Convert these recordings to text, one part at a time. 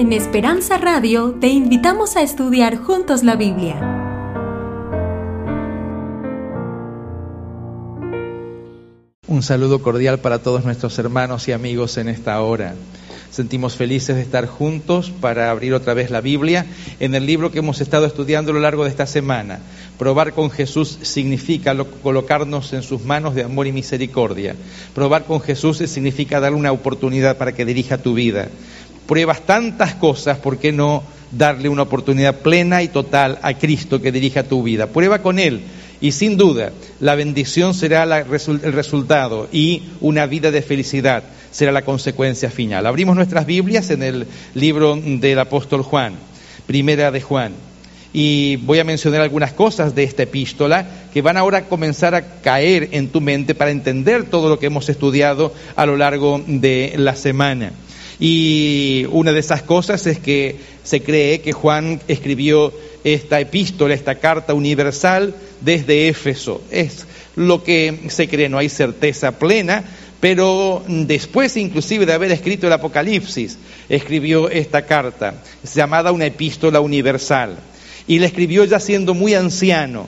En Esperanza Radio te invitamos a estudiar juntos la Biblia. Un saludo cordial para todos nuestros hermanos y amigos en esta hora. Sentimos felices de estar juntos para abrir otra vez la Biblia en el libro que hemos estado estudiando a lo largo de esta semana. Probar con Jesús significa colocarnos en sus manos de amor y misericordia. Probar con Jesús significa darle una oportunidad para que dirija tu vida pruebas tantas cosas, ¿por qué no darle una oportunidad plena y total a Cristo que dirija tu vida? Prueba con Él y sin duda la bendición será el resultado y una vida de felicidad será la consecuencia final. Abrimos nuestras Biblias en el libro del apóstol Juan, primera de Juan. Y voy a mencionar algunas cosas de esta epístola que van ahora a comenzar a caer en tu mente para entender todo lo que hemos estudiado a lo largo de la semana. Y una de esas cosas es que se cree que Juan escribió esta epístola, esta carta universal desde Éfeso. Es lo que se cree, no hay certeza plena, pero después inclusive de haber escrito el Apocalipsis, escribió esta carta, llamada una epístola universal. Y la escribió ya siendo muy anciano,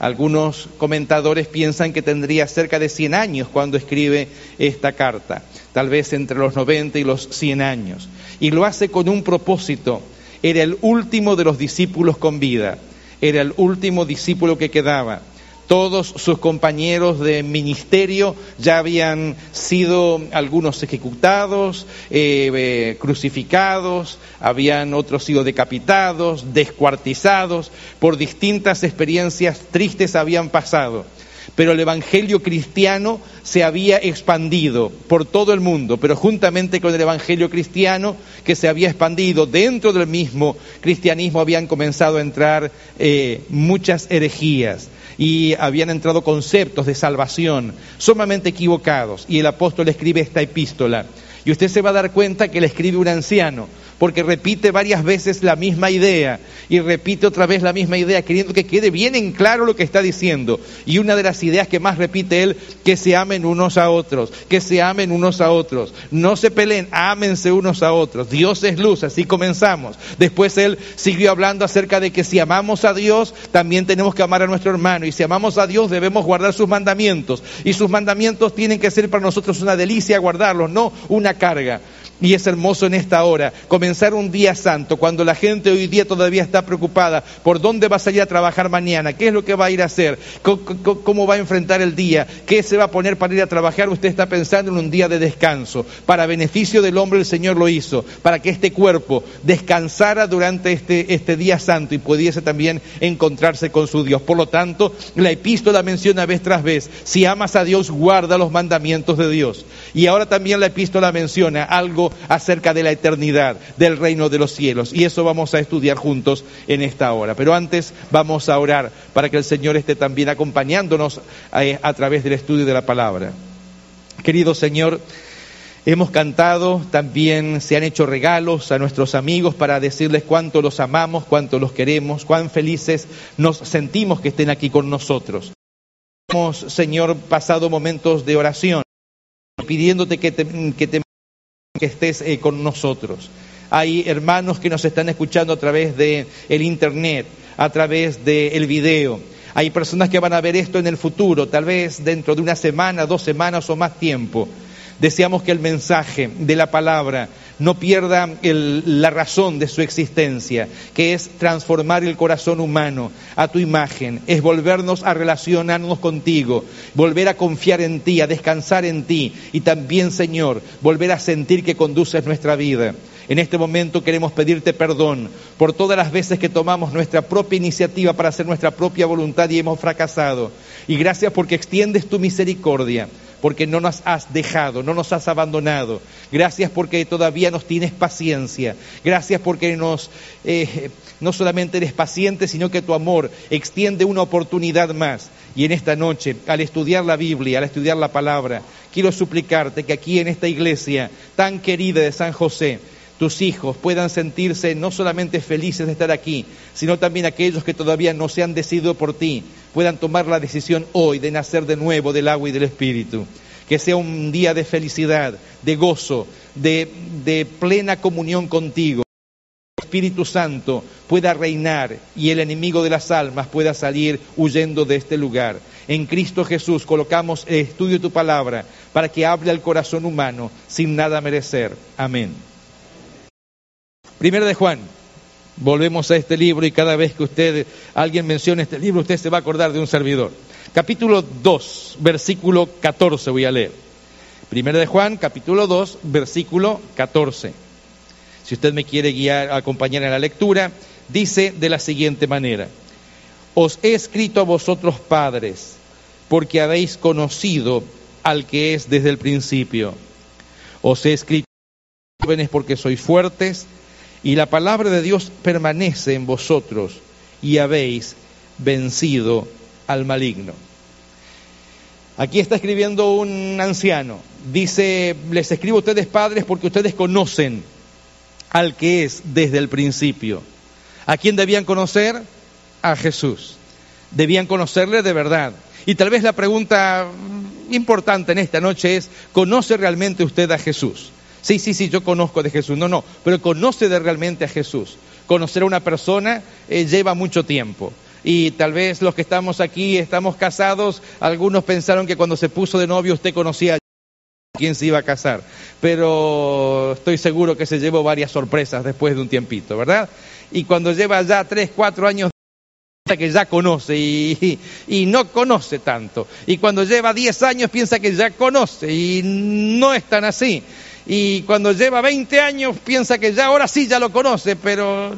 algunos comentadores piensan que tendría cerca de 100 años cuando escribe esta carta, tal vez entre los 90 y los 100 años. Y lo hace con un propósito. Era el último de los discípulos con vida, era el último discípulo que quedaba. Todos sus compañeros de ministerio ya habían sido algunos ejecutados, eh, eh, crucificados, habían otros sido decapitados, descuartizados, por distintas experiencias tristes habían pasado pero el Evangelio cristiano se había expandido por todo el mundo, pero juntamente con el Evangelio cristiano que se había expandido dentro del mismo cristianismo habían comenzado a entrar eh, muchas herejías y habían entrado conceptos de salvación sumamente equivocados. Y el apóstol escribe esta epístola. Y usted se va a dar cuenta que le escribe un anciano porque repite varias veces la misma idea y repite otra vez la misma idea, queriendo que quede bien en claro lo que está diciendo. Y una de las ideas que más repite él, que se amen unos a otros, que se amen unos a otros, no se peleen, ámense unos a otros. Dios es luz, así comenzamos. Después él siguió hablando acerca de que si amamos a Dios, también tenemos que amar a nuestro hermano. Y si amamos a Dios, debemos guardar sus mandamientos. Y sus mandamientos tienen que ser para nosotros una delicia guardarlos, no una carga. Y es hermoso en esta hora comenzar un día santo, cuando la gente hoy día todavía está preocupada por dónde va a salir a trabajar mañana, qué es lo que va a ir a hacer, cómo va a enfrentar el día, qué se va a poner para ir a trabajar. Usted está pensando en un día de descanso. Para beneficio del hombre el Señor lo hizo, para que este cuerpo descansara durante este, este día santo y pudiese también encontrarse con su Dios. Por lo tanto, la epístola menciona vez tras vez, si amas a Dios, guarda los mandamientos de Dios. Y ahora también la epístola menciona algo acerca de la eternidad, del reino de los cielos. Y eso vamos a estudiar juntos en esta hora. Pero antes vamos a orar para que el Señor esté también acompañándonos eh, a, través del estudio de la palabra. Querido Señor, Hemos cantado, también se han hecho regalos a nuestros amigos para decirles cuánto los amamos, cuánto los queremos, cuán felices nos sentimos que estén aquí con nosotros. Hemos, Señor, pasado momentos de oración, pidiéndote que que te que estés eh, con nosotros. Hay hermanos que nos están escuchando a través de el internet, a través del el video. Hay personas que van a ver esto en el futuro, tal vez dentro de una semana, dos semanas o más tiempo. Deseamos que el mensaje de la palabra no pierda la razón de su existencia, que es transformar el corazón humano a tu imagen, es volvernos a relacionarnos contigo, volver a confiar en ti, a descansar en ti y también, Señor, volver a sentir que conduces nuestra vida. En este momento queremos pedirte perdón por todas las veces que tomamos nuestra propia iniciativa para hacer nuestra propia voluntad y hemos fracasado. Y gracias porque extiendes tu misericordia porque no nos has dejado, no nos has abandonado. Gracias porque todavía nos tienes paciencia. Gracias porque nos, eh, no solamente eres paciente, sino que tu amor extiende una oportunidad más. Y en esta noche, al estudiar la Biblia, al estudiar la palabra, quiero suplicarte que aquí en esta iglesia tan querida de San José, tus hijos puedan sentirse no solamente felices de estar aquí, sino también aquellos que todavía no se han decidido por ti, puedan tomar la decisión hoy de nacer de nuevo del agua y del Espíritu. Que sea un día de felicidad, de gozo, de, plena comunión contigo. Espíritu Santo pueda reinar y el enemigo de las almas pueda salir huyendo de este lugar. En Cristo Jesús colocamos el estudio de tu palabra para que hable al corazón humano sin nada merecer. Amén. Primero de Juan. Volvemos a este libro y cada vez que usted, alguien mencione este libro, usted se va a acordar de un servidor. Capítulo 2, versículo 14 voy a leer. Primero de Juan, capítulo 2, versículo 14. Si usted me quiere guiar, acompañar en la lectura, dice de la siguiente manera: Os he escrito a vosotros padres, porque habéis conocido al que es desde el principio. Os he escrito jóvenes porque sois fuertes y la palabra de Dios permanece en vosotros y habéis vencido al maligno. Aquí está escribiendo un anciano. Dice, les escribo a ustedes padres porque ustedes conocen al que es desde el principio. ¿A quién debían conocer? A Jesús. Debían conocerle de verdad. Y tal vez la pregunta importante en esta noche es, ¿conoce realmente usted a Jesús? Sí, sí, sí, yo conozco de Jesús. No, no, pero conoce de realmente a Jesús. Conocer a una persona eh, lleva mucho tiempo. Y tal vez los que estamos aquí, estamos casados, algunos pensaron que cuando se puso de novio usted conocía a quién se iba a casar. Pero estoy seguro que se llevó varias sorpresas después de un tiempito, ¿verdad? Y cuando lleva ya tres, cuatro años que ya conoce y, y, no conoce tanto. Y cuando lleva diez años piensa que ya conoce y no es tan así y cuando lleva 20 años piensa que ya ahora sí ya lo conoce, pero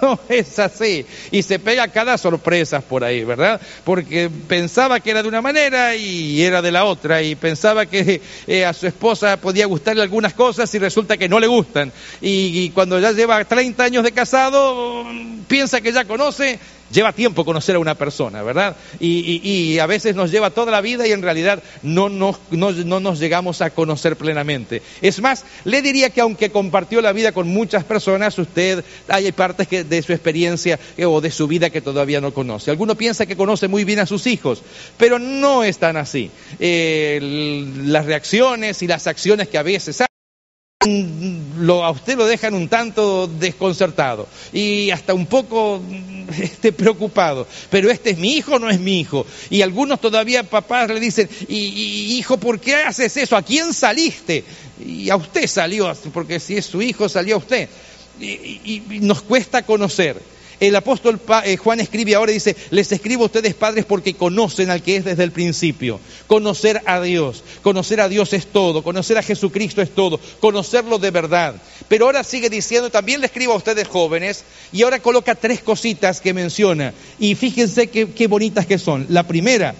no es así. Y se pega cada sorpresa por ahí, ¿verdad? Porque pensaba que era de una manera y era de la otra. Y pensaba que eh, a su esposa podía gustarle algunas cosas y resulta que no le gustan. Y, y cuando ya lleva 30 años de casado, piensa que ya conoce Lleva tiempo conocer a una persona, ¿verdad? Y, a veces nos lleva toda la vida y en realidad no, no, nos llegamos a conocer plenamente. Es más, le diría que aunque compartió la vida con muchas personas, usted hay partes que, de su experiencia eh, o de su vida que todavía no conoce. Alguno piensa que conoce muy bien a sus hijos, pero no es tan así. Eh, las reacciones y las acciones que a veces lo, a usted lo dejan un tanto desconcertado y hasta un poco este, preocupado. Pero este es mi hijo no es mi hijo. Y algunos todavía papás le dicen, hijo, ¿por qué haces eso? ¿A quién saliste? Y a usted salió, porque si es su hijo, salió a usted. y nos cuesta conocer. El apóstol eh, Juan escribe ahora y dice, les escribo a ustedes padres porque conocen al que es desde el principio. Conocer a Dios, conocer a Dios es todo, conocer a Jesucristo es todo, conocerlo de verdad. Pero ahora sigue diciendo, también le escribo a ustedes jóvenes y ahora coloca tres cositas que menciona. Y fíjense qué bonitas que son. La primera,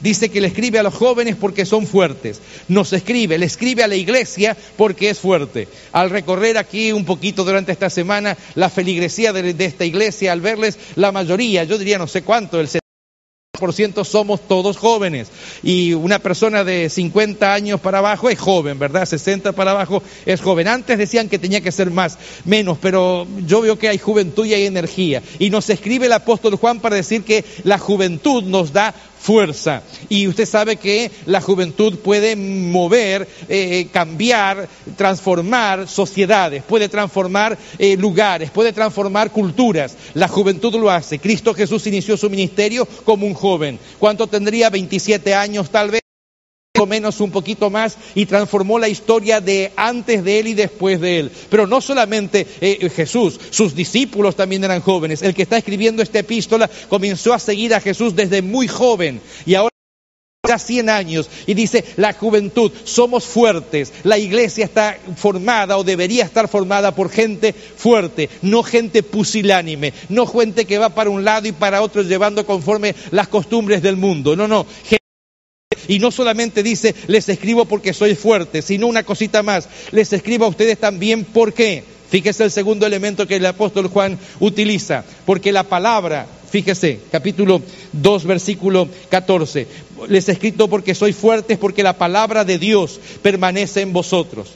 Dice que le escribe a los jóvenes porque son fuertes. Nos escribe, le escribe a la iglesia porque es fuerte. Al recorrer aquí un poquito durante esta semana la feligresía de, esta iglesia, al verles la mayoría, yo diría no sé cuánto, el ciento somos todos jóvenes. Y una persona de 50 años para abajo es joven, ¿verdad? 60 para abajo es joven. Antes decían que tenía que ser más, menos, pero yo veo que hay juventud y hay energía. Y nos escribe el apóstol Juan para decir que la juventud nos da fuerza. Y usted sabe que la juventud puede mover, eh, cambiar, transformar sociedades, puede transformar eh, lugares, puede transformar culturas. La juventud lo hace. Cristo Jesús inició su ministerio como un joven. ¿Cuánto tendría? 27 años tal vez menos un poquito más y transformó la historia de antes de él y después de él. Pero no solamente eh, Jesús, sus discípulos también eran jóvenes. El que está escribiendo esta epístola comenzó a seguir a Jesús desde muy joven y ahora ya 100 años y dice la juventud, somos fuertes, la iglesia está formada o debería estar formada por gente fuerte, no gente pusilánime, no gente que va para un lado y para otro llevando conforme las costumbres del mundo, no, no, y no solamente dice, les escribo porque soy fuerte, sino una cosita más, les escribo a ustedes también porque, fíjese el segundo elemento que el apóstol Juan utiliza, porque la palabra, fíjese, capítulo 2, versículo 14, les he escrito porque soy fuertes, porque la palabra de Dios permanece en vosotros.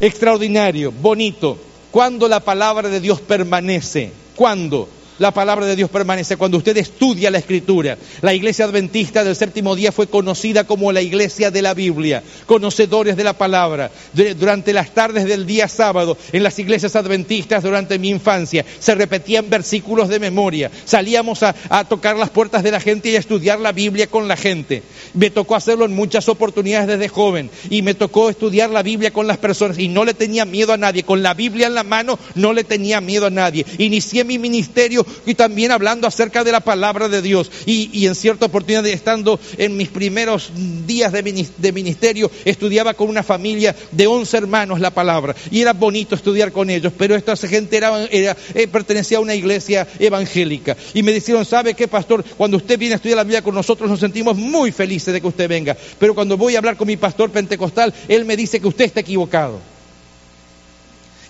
Extraordinario, bonito, cuando la palabra de Dios permanece, ¿cuándo? La palabra de Dios permanece cuando usted estudia la escritura. La iglesia adventista del séptimo día fue conocida como la iglesia de la Biblia, conocedores de la palabra. Durante las tardes del día sábado, en las iglesias adventistas durante mi infancia, se repetían versículos de memoria. Salíamos a, tocar las puertas de la gente y a estudiar la Biblia con la gente. Me tocó hacerlo en muchas oportunidades desde joven y me tocó estudiar la Biblia con las personas y no le tenía miedo a nadie. Con la Biblia en la mano no le tenía miedo a nadie. Inicié mi ministerio y también hablando acerca de la palabra de Dios. Y, en cierta oportunidad, estando en mis primeros días de ministerio, estudiaba con una familia de 11 hermanos la palabra. Y era bonito estudiar con ellos, pero esta gente era, eh, pertenecía a una iglesia evangélica. Y me dijeron, ¿sabe qué, pastor? Cuando usted viene a estudiar la Biblia con nosotros, nos sentimos muy felices de que usted venga. Pero cuando voy a hablar con mi pastor pentecostal, él me dice que usted está equivocado.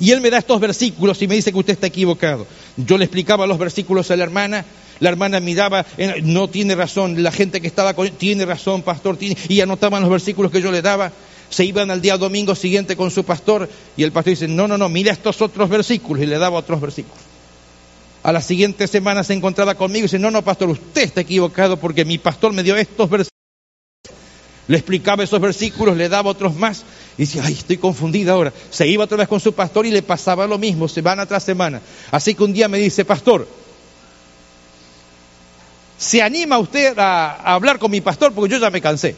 Y él me da estos versículos y me dice que usted está equivocado. Yo le explicaba los versículos a la hermana, la hermana miraba, no tiene razón, la gente que estaba con tiene razón, pastor, y anotaban los versículos que yo le daba. Se iban al día domingo siguiente con su pastor y el pastor dice, no, no, no, mira estos otros versículos y le daba otros versículos. A la siguiente semana se encontraba conmigo y dice, no, no, pastor, usted está equivocado porque mi pastor me dio estos versículos. Le explicaba esos versículos, le daba otros más y dice, ay, estoy confundida ahora. Se iba otra vez con su pastor y le pasaba lo mismo, semana tras semana. Así que un día me dice, pastor, ¿se anima usted a, hablar con mi pastor? Porque yo ya me cansé.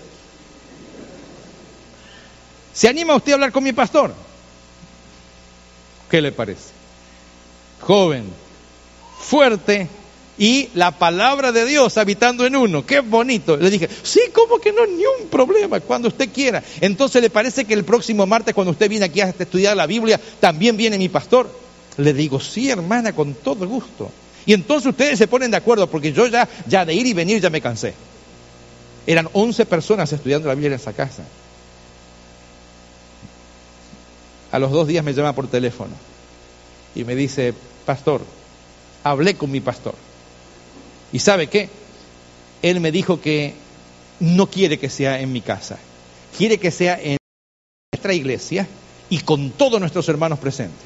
¿Se anima usted a hablar con mi pastor? ¿Qué le parece? Joven, fuerte, y la palabra de Dios habitando en uno. Qué bonito. Le dije, sí, ¿cómo que no? Ni un problema, cuando usted quiera. Entonces, ¿le parece que el próximo martes, cuando usted viene aquí a estudiar la Biblia, también viene mi pastor? Le digo, sí, hermana, con todo gusto. Y entonces ustedes se ponen de acuerdo, porque yo ya, ya de ir y venir ya me cansé. Eran 11 personas estudiando la Biblia en esa casa. A los dos días me llama por teléfono y me dice, pastor, hablé con mi pastor y sabe qué? Él me dijo que no quiere que sea en mi casa, quiere que sea en nuestra iglesia y con todos nuestros hermanos presentes.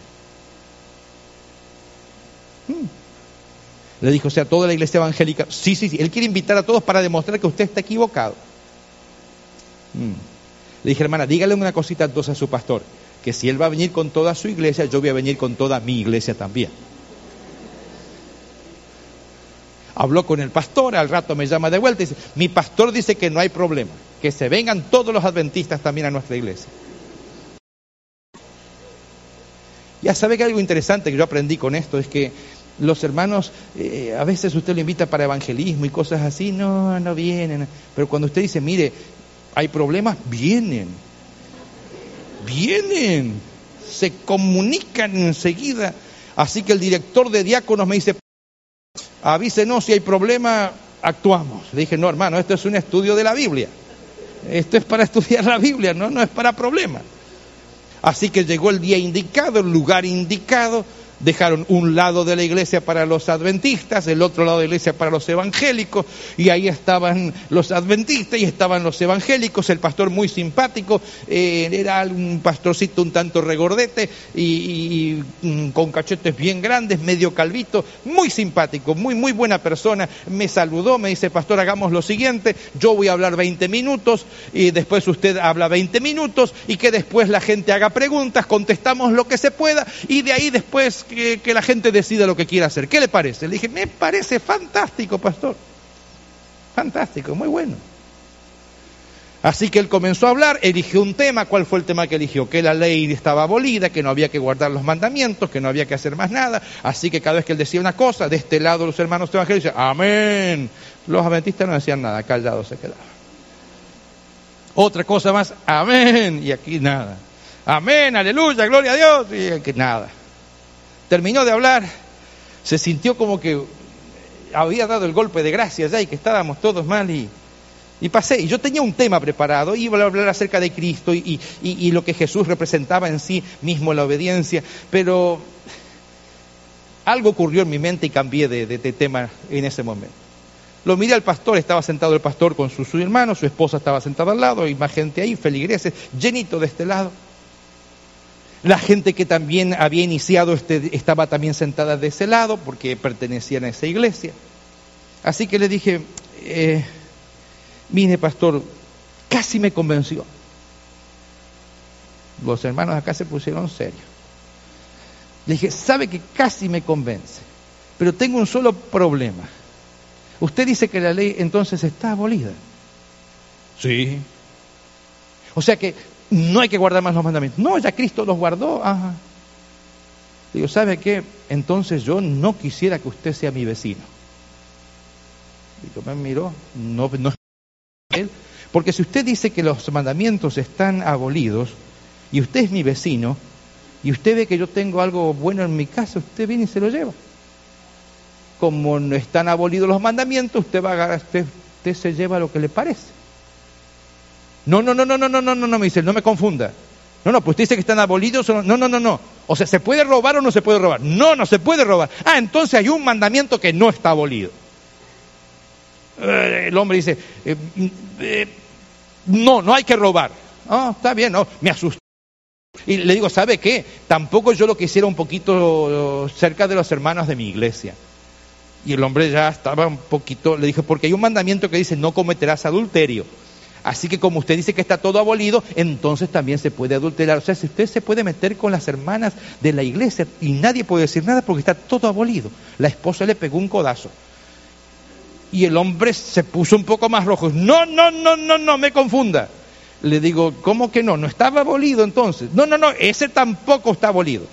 Hmm. Le dijo, o sea, toda la iglesia evangélica, sí, sí, sí, él quiere invitar a todos para demostrar que usted está equivocado. Hmm. Le dije, hermana, dígale una cosita entonces a su pastor, que si él va a venir con toda su iglesia, yo voy a venir con toda mi iglesia también. Habló con el pastor, al rato me llama de vuelta y dice, mi pastor dice que no hay problema, que se vengan todos los adventistas también a nuestra iglesia. Ya sabe que algo interesante que yo aprendí con esto es que los hermanos, eh, a veces usted lo invita para evangelismo y cosas así, no, no vienen. Pero cuando usted dice, mire, hay problemas, vienen. Vienen. Se comunican enseguida. Así que el director de diáconos me dice, avísenos si hay problema, actuamos. Le dije, no hermano, esto es un estudio de la Biblia. Esto es para estudiar la Biblia, no, no es para problemas. Así que llegó el día indicado, el lugar indicado, dejaron un lado de la iglesia para los adventistas, el otro lado de la iglesia para los evangélicos, y ahí estaban los adventistas y estaban los evangélicos, el pastor muy simpático, eh, era un pastorcito un tanto regordete y, mm, con cachetes bien grandes, medio calvito, muy simpático, muy, muy buena persona, me saludó, me dice, pastor, hagamos lo siguiente, yo voy a hablar 20 minutos y después usted habla 20 minutos y que después la gente haga preguntas, contestamos lo que se pueda y de ahí después que, la gente decida lo que quiera hacer. ¿Qué le parece? Le dije, me parece fantástico, pastor. Fantástico, muy bueno. Así que él comenzó a hablar, eligió un tema, ¿cuál fue el tema que eligió? Que la ley estaba abolida, que no había que guardar los mandamientos, que no había que hacer más nada. Así que cada vez que él decía una cosa, de este lado los hermanos evangélicos decían, amén. Los adventistas no decían nada, callados se quedaban. Otra cosa más, amén. Y aquí nada. Amén, aleluya, gloria a Dios. Y aquí nada terminó de hablar, se sintió como que había dado el golpe de gracia ya y que estábamos todos mal y, pasé. Y yo tenía un tema preparado, iba a hablar acerca de Cristo y, lo que Jesús representaba en sí mismo, la obediencia, pero algo ocurrió en mi mente y cambié de, de, tema en ese momento. Lo miré al pastor, estaba sentado el pastor con su, su hermano, su esposa estaba sentada al lado, y más gente ahí, feligreses, llenito de este lado. La gente que también había iniciado este, estaba también sentada de ese lado porque pertenecían a esa iglesia. Así que le dije, eh, mire pastor, casi me convenció. Los hermanos acá se pusieron serios. Le dije, sabe que casi me convence, pero tengo un solo problema. Usted dice que la ley entonces está abolida. Sí. O sea que no hay que guardar más los mandamientos. No, ya Cristo los guardó. Ajá. Digo, ¿sabe qué? Entonces yo no quisiera que usted sea mi vecino. Digo, me miró, no, no él. Porque si usted dice que los mandamientos están abolidos y usted es mi vecino y usted ve que yo tengo algo bueno en mi casa, usted viene y se lo lleva. Como no están abolidos los mandamientos, usted va a agarrar, usted, usted se lleva lo que le parece. No, no, no, no, no, no, no, no, no, me dice, no me confunda. No, no, pues usted dice que están abolidos. No, no, no, no. O sea, ¿se puede robar o no se puede robar? No, no se puede robar. Ah, entonces hay un mandamiento que no está abolido. Eh, el hombre dice, eh, eh, no, no hay que robar. Ah, está bien, no, me asustó. Y le digo, ¿sabe qué? Tampoco yo lo quisiera un poquito cerca de los hermanos de mi iglesia. Y el hombre ya estaba un poquito, le dije, porque hay un mandamiento que dice, no cometerás adulterio. Así que como usted dice que está todo abolido, entonces también se puede adulterar. O sea, si usted se puede meter con las hermanas de la iglesia y nadie puede decir nada porque está todo abolido. La esposa le pegó un codazo. Y el hombre se puso un poco más rojo. No, no, no, no, no, me confunda. Le digo, ¿cómo que no? ¿No estaba abolido entonces? No, no, no, ese tampoco está abolido.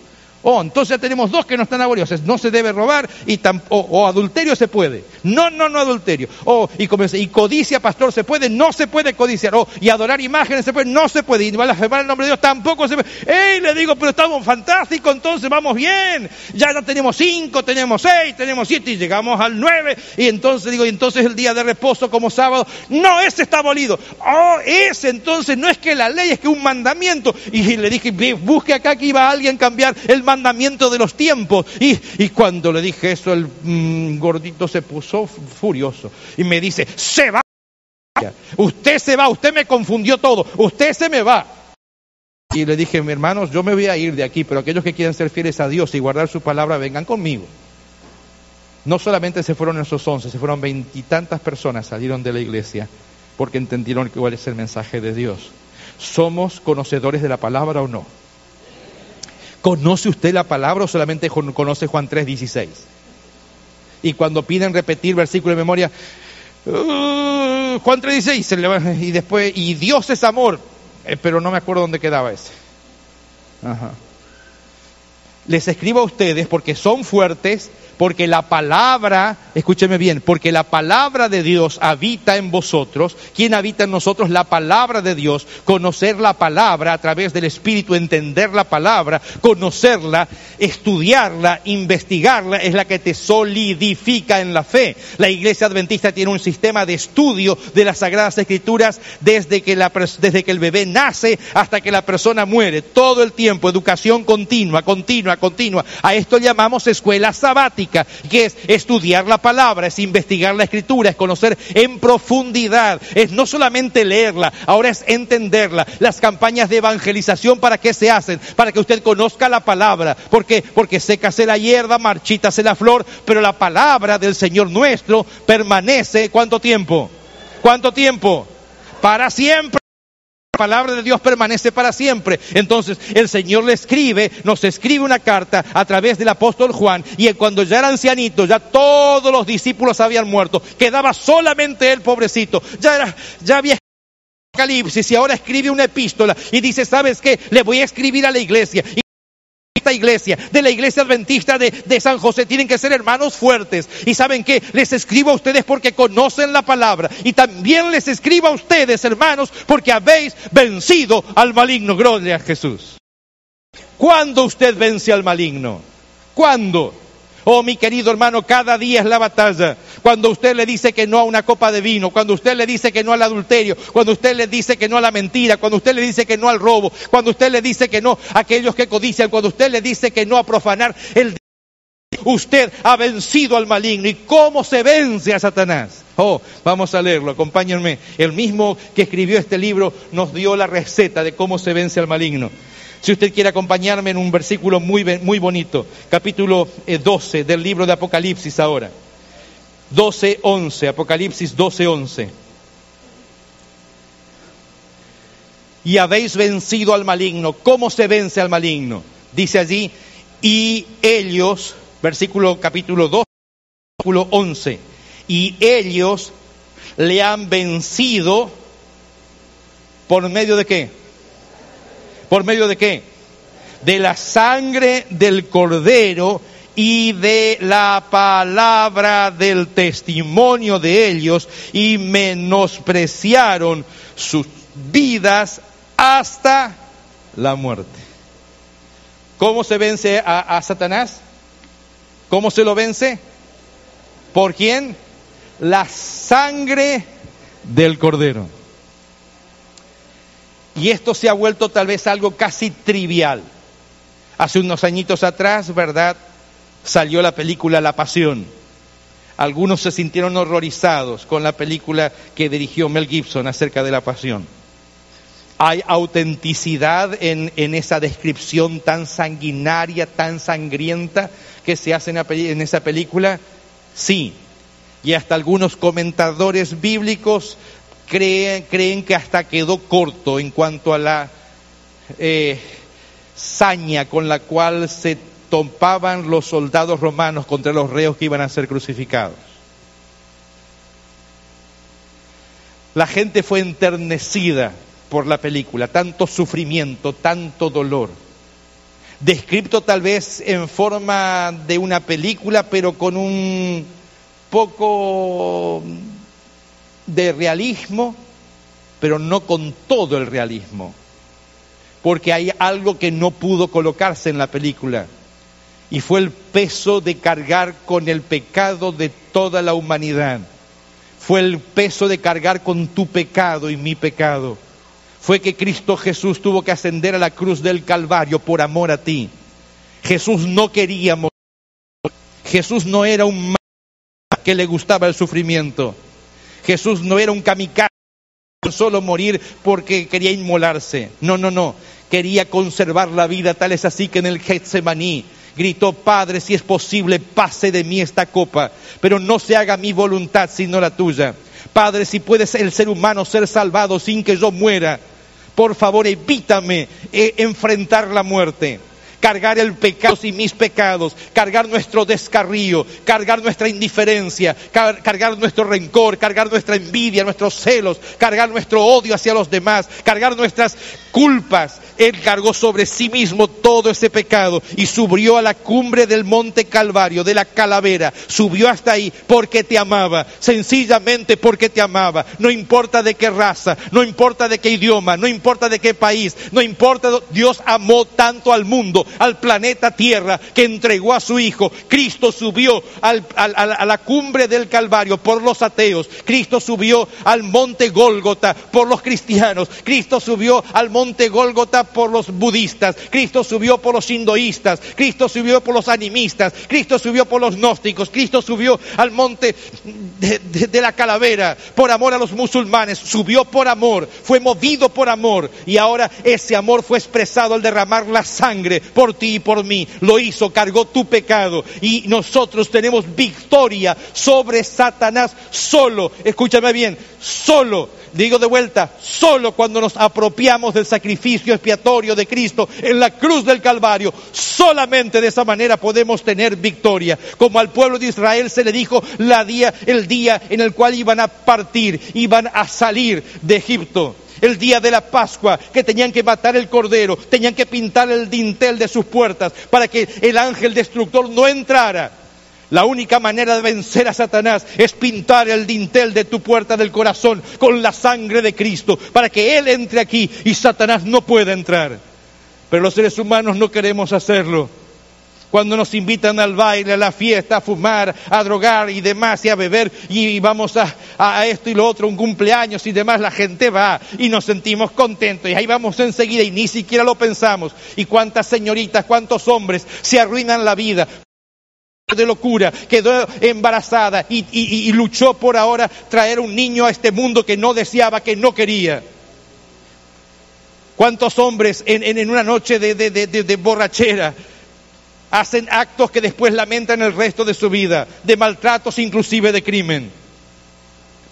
Oh, entonces ya tenemos dos que no están abolidos. No se debe robar y o, adulterio se puede. No, no, no adulterio. Oh, y, y codicia, pastor, se puede. No se puede codiciar. Oh, y adorar imágenes se puede. No se puede. Y blasfemar el nombre de Dios tampoco se puede. ¡Ey! Le digo, pero estamos fantásticos, entonces vamos bien. Ya, ya tenemos cinco, tenemos seis, tenemos siete y llegamos al nueve. Y entonces digo, y entonces el día de reposo como sábado. No, ese está abolido. Oh, ese entonces no es que la ley, es que un mandamiento. Y le dije, busque acá que iba alguien a cambiar el mandamiento de los tiempos. Y, y cuando le dije eso, el mm, gordito se puso furioso y me dice, se va. Usted se va, usted me confundió todo, usted se me va. Y le dije, mi hermanos, yo me voy a ir de aquí, pero aquellos que quieran ser fieles a Dios y guardar su palabra, vengan conmigo. No solamente se fueron esos once, se fueron veintitantas personas, salieron de la iglesia porque entendieron cuál es el mensaje de Dios. ¿Somos conocedores de la palabra o no? ¿Conoce usted la palabra o solamente conoce Juan 3:16? Y cuando piden repetir versículo de memoria, uh, Juan 3:16, y después, y Dios es amor, eh, pero no me acuerdo dónde quedaba ese. Les escribo a ustedes porque son fuertes porque la palabra, escúcheme bien, porque la palabra de Dios habita en vosotros. ¿Quién habita en nosotros? La palabra de Dios. Conocer la palabra a través del Espíritu, entender la palabra, conocerla, estudiarla, investigarla, es la que te solidifica en la fe. La iglesia adventista tiene un sistema de estudio de las Sagradas Escrituras desde que, el bebé nace hasta que la persona muere. Todo el tiempo, educación continua, continua, continua. A esto llamamos escuela sabática que es estudiar la palabra, es investigar la escritura, es conocer en profundidad, es no solamente leerla, ahora es entenderla. Las campañas de evangelización, ¿para qué se hacen? Para que usted conozca la palabra. ¿Por qué? Porque secase la hierba, marchítase la flor, pero la palabra del Señor nuestro permanece ¿cuánto tiempo? ¿Cuánto tiempo? Para siempre palabra de Dios permanece para siempre. Entonces el Señor le escribe, nos escribe una carta a través del apóstol Juan y cuando ya era ancianito, ya todos los discípulos habían muerto, quedaba solamente él pobrecito, ya, era, ya había Apocalipsis y ahora escribe una epístola y dice, ¿sabes qué? Le voy a escribir a la iglesia iglesia, de la iglesia adventista de, de, San José, tienen que ser hermanos fuertes. Y saben que les escribo a ustedes porque conocen la palabra. Y también les escribo a ustedes, hermanos, porque habéis vencido al maligno. Gloria a Jesús. ¿Cuándo usted vence al maligno? ¿Cuándo? Oh, mi querido hermano, cada día es la batalla. Cuando usted le dice que no a una copa de vino, cuando usted le dice que no al adulterio, cuando usted le dice que no a la mentira, cuando usted le dice que no al robo, cuando usted le dice que no a aquellos que codician, cuando usted le dice que no a profanar el Usted ha vencido al maligno. ¿Y cómo se vence a Satanás? Oh, vamos a leerlo, acompáñenme. El mismo que escribió este libro nos dio la receta de cómo se vence al maligno. Si usted quiere acompañarme en un versículo muy, muy bonito, capítulo 12 eh, del libro de Apocalipsis ahora. 12, 11, Apocalipsis 12, 11. Y habéis vencido al maligno. ¿Cómo se vence al maligno? Dice allí, y ellos, versículo capítulo 2, versículo 11, y ellos le han vencido por medio de qué? ¿Por medio de qué? De la sangre del cordero y de la palabra del testimonio de ellos y menospreciaron sus vidas hasta la muerte. ¿Cómo se vence a, Satanás? ¿Cómo se lo vence? ¿Por quién? La sangre del cordero. Y esto se ha vuelto tal vez algo casi trivial. Hace unos añitos atrás, ¿verdad? Salió la película La Pasión. Algunos se sintieron horrorizados con la película que dirigió Mel Gibson acerca de la Pasión. ¿Hay autenticidad en, esa descripción tan sanguinaria, tan sangrienta que se hace en esa película? Sí. Y hasta algunos comentadores bíblicos creen, creen que hasta quedó corto en cuanto a la eh, saña con la cual se topaban los soldados romanos contra los reos que iban a ser crucificados. La gente fue enternecida por la película, tanto sufrimiento, tanto dolor. Descrito tal vez en forma de una película, pero con un poco de realismo, pero no con todo el realismo, porque hay algo que no pudo colocarse en la película, y fue el peso de cargar con el pecado de toda la humanidad, fue el peso de cargar con tu pecado y mi pecado, fue que Cristo Jesús tuvo que ascender a la cruz del Calvario por amor a ti. Jesús no quería morir. Jesús no era un que le gustaba el sufrimiento. Jesús no era un kamikaze, solo morir porque quería inmolarse. No, no, no. Quería conservar la vida, tal es así que en el Getsemaní gritó, Padre, si es posible, pase de mí esta copa, pero no se haga mi voluntad sino la tuya. Padre, si puedes el ser humano ser salvado sin que yo muera, por favor evítame eh, enfrentar la muerte cargar el pecado y mis pecados, cargar nuestro descarrío, cargar nuestra indiferencia, cargar nuestro rencor, cargar nuestra envidia, nuestros celos, cargar nuestro odio hacia los demás, cargar nuestras culpas. Él cargó sobre sí mismo todo ese pecado y subió a la cumbre del monte Calvario, de la calavera, subió hasta ahí porque te amaba, sencillamente porque te amaba. No importa de qué raza, no importa de qué idioma, no importa de qué país, no importa, Dios amó tanto al mundo al planeta Tierra, que entregó a su Hijo. Cristo subió a la cumbre del Calvario por los ateos. Cristo subió al monte Gólgota por los cristianos. Cristo subió al monte Gólgota por los budistas. Cristo subió por los hinduistas. Cristo subió por los animistas. Cristo subió por los gnósticos. Cristo subió al monte de, de la calavera por amor a los musulmanes. Subió por amor. Fue movido por amor. Y ahora ese amor fue expresado al derramar la sangre por ti y por mí. Lo hizo, cargó tu pecado. Y nosotros tenemos victoria sobre Satanás solo. Escúchame bien, solo. Digo de vuelta, solo cuando nos apropiamos del sacrificio expiatorio de Cristo en la cruz del Calvario, solamente de esa manera podemos tener victoria. Como al pueblo de Israel se le dijo la día, el día en el cual iban a partir, iban a salir de Egipto el día de la Pascua, que tenían que matar el cordero, tenían que pintar el dintel de sus puertas para que el ángel destructor no entrara. La única manera de vencer a Satanás es pintar el dintel de tu puerta del corazón con la sangre de Cristo, para que Él entre aquí y Satanás no pueda entrar. Pero los seres humanos no queremos hacerlo cuando nos invitan al baile, a la fiesta, a fumar, a drogar y demás, y a beber, y vamos a, esto y lo otro, un cumpleaños y demás, la gente va y nos sentimos contentos, y ahí vamos enseguida y ni siquiera lo pensamos. Y cuántas señoritas, cuántos hombres se arruinan la vida de locura, quedó embarazada y, y, luchó por ahora traer un niño a este mundo que no deseaba, que no quería. ¿Cuántos hombres en, en- una noche de- de- de- de borrachera hacen actos que después lamentan el resto de su vida, de maltratos inclusive de crimen?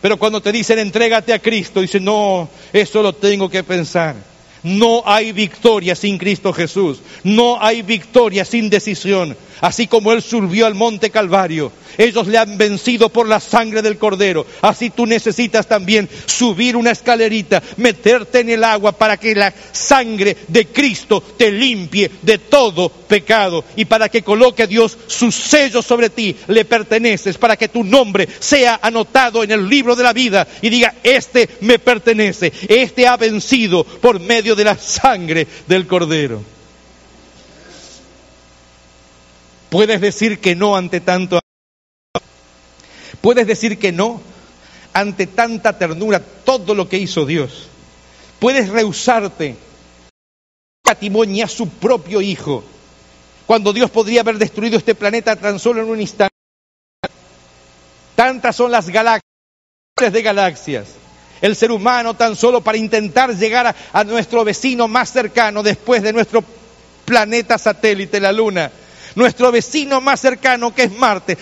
Pero cuando te dicen entrégate a Cristo, dicen, no, eso lo tengo que pensar. No hay victoria sin Cristo Jesús. No hay victoria sin decisión. Así como Él subió al monte Calvario, ellos le han vencido por la sangre del Cordero. Así tú necesitas también subir una escalerita, meterte en el agua para que la sangre de Cristo te limpie de todo pecado y para que coloque Dios su sello sobre ti. Le perteneces, para que tu nombre sea anotado en el libro de la vida y diga, este me pertenece, este ha vencido por medio de la sangre del Cordero. Puedes decir que no ante tanto Puedes decir que no ante tanta ternura, todo lo que hizo Dios. Puedes rehusarte a su propio hijo, cuando Dios podría haber destruido este planeta tan solo en un instante. Tantas son las galaxias de galaxias. El ser humano tan solo para intentar llegar a, nuestro vecino más cercano después de nuestro planeta satélite, la Luna. Nuestro vecino más cercano que es Marte,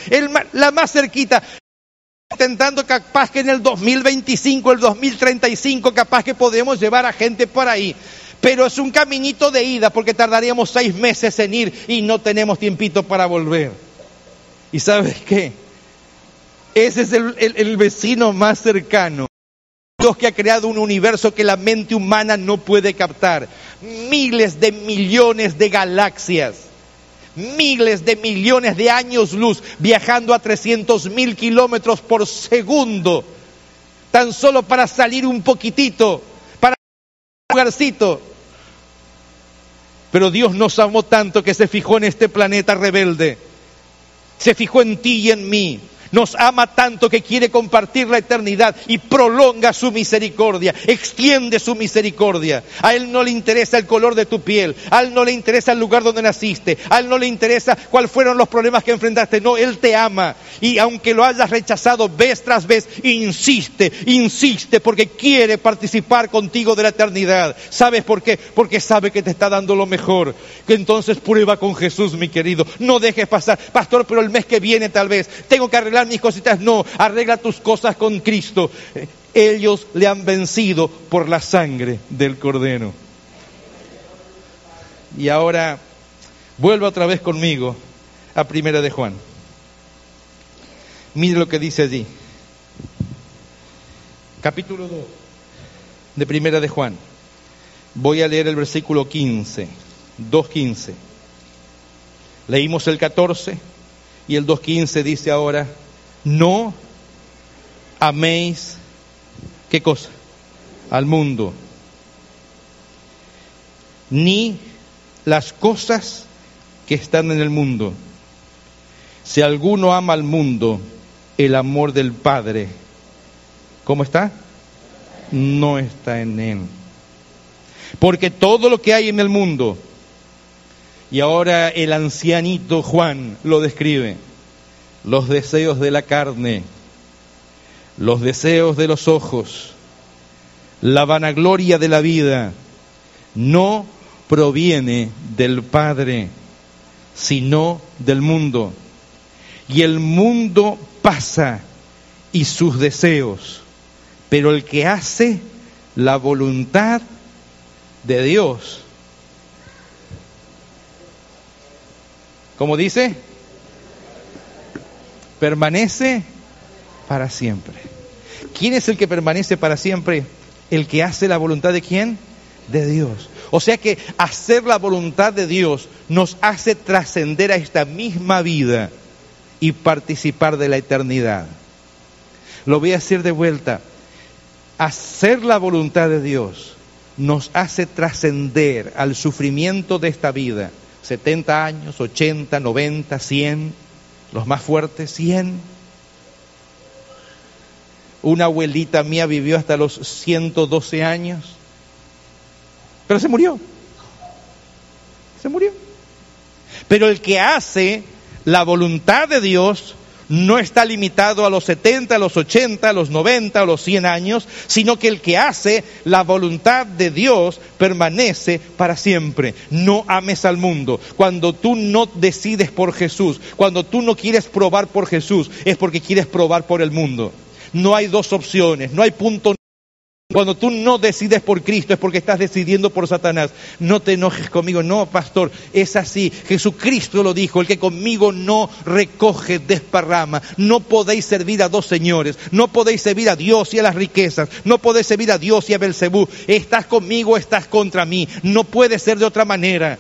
la más cerquita, intentando capaz que en el 2025, el 2035, capaz que podemos llevar a gente por ahí. Pero es un caminito de ida porque tardaríamos seis meses en ir y no tenemos tiempito para volver. ¿Y sabes qué? Ese es el, vecino más cercano. Dios que ha creado un universo que la mente humana no puede captar. Miles de millones de galaxias miles de millones de años luz viajando a 300 mil kilómetros por segundo, tan solo para salir un poquitito, para un lugarcito. Pero Dios nos amó tanto que se fijó en este planeta rebelde, se fijó en ti y en mí. Nos ama tanto que quiere compartir la eternidad y prolonga su misericordia, extiende su misericordia. A Él no le interesa el color de tu piel, a Él no le interesa el lugar donde naciste, a Él no le interesa cuáles fueron los problemas que enfrentaste. No, Él te ama y aunque lo hayas rechazado vez tras vez, insiste, insiste porque quiere participar contigo de la eternidad. ¿Sabes por qué? Porque sabe que te está dando lo mejor. Que entonces prueba con Jesús, mi querido. No dejes pasar, pastor, pero el mes que viene tal vez tengo que arreglar mis cositas. No, arregla tus cosas con Cristo. Ellos le han vencido por la sangre del Cordero. Y ahora vuelva otra vez conmigo a Primera de Juan. Mire lo que dice allí. Capítulo 2 de Primera de Juan. Voy a leer el versículo 15, 2.15. Leímos el 14 y el 2.15 dice ahora, no améis, ¿qué cosa? Al mundo, ni las cosas que están en el mundo. Si alguno ama al mundo, el amor del Padre, ¿cómo está? No está en él. Porque todo lo que hay en el mundo, y ahora el ancianito Juan lo describe, los deseos de la carne, los deseos de los ojos, la vanagloria de la vida, no proviene del Padre, sino del mundo. Y el mundo pasa y sus deseos, pero el que hace la voluntad de Dios, como dice, permanece para siempre. ¿Quién es el que permanece para siempre? El que hace la voluntad de quién? De Dios. O sea que hacer la voluntad de Dios nos hace trascender a esta misma vida y participar de la eternidad. Lo voy a decir de vuelta. Hacer la voluntad de Dios nos hace trascender al sufrimiento de esta vida. 70 años, 80, 90, 100, los más fuertes, 100. Una abuelita mía vivió hasta los 112 años, pero se murió. Se murió. Pero el que hace la voluntad de Dios no está limitado a los 70, a los 80, a los 90, a los 100 años, sino que el que hace la voluntad de Dios permanece para siempre. No ames al mundo. Cuando tú no decides por Jesús, cuando tú no quieres probar por Jesús, es porque quieres probar por el mundo. No hay dos opciones, no hay punto cuando tú no decides por Cristo es porque estás decidiendo por Satanás. No te enojes conmigo, no, pastor, es así. Jesucristo lo dijo, el que conmigo no recoge, desparrama. No podéis servir a dos señores, no podéis servir a Dios y a las riquezas, no podéis servir a Dios y a Belcebú. Estás conmigo, estás contra mí. No puede ser de otra manera.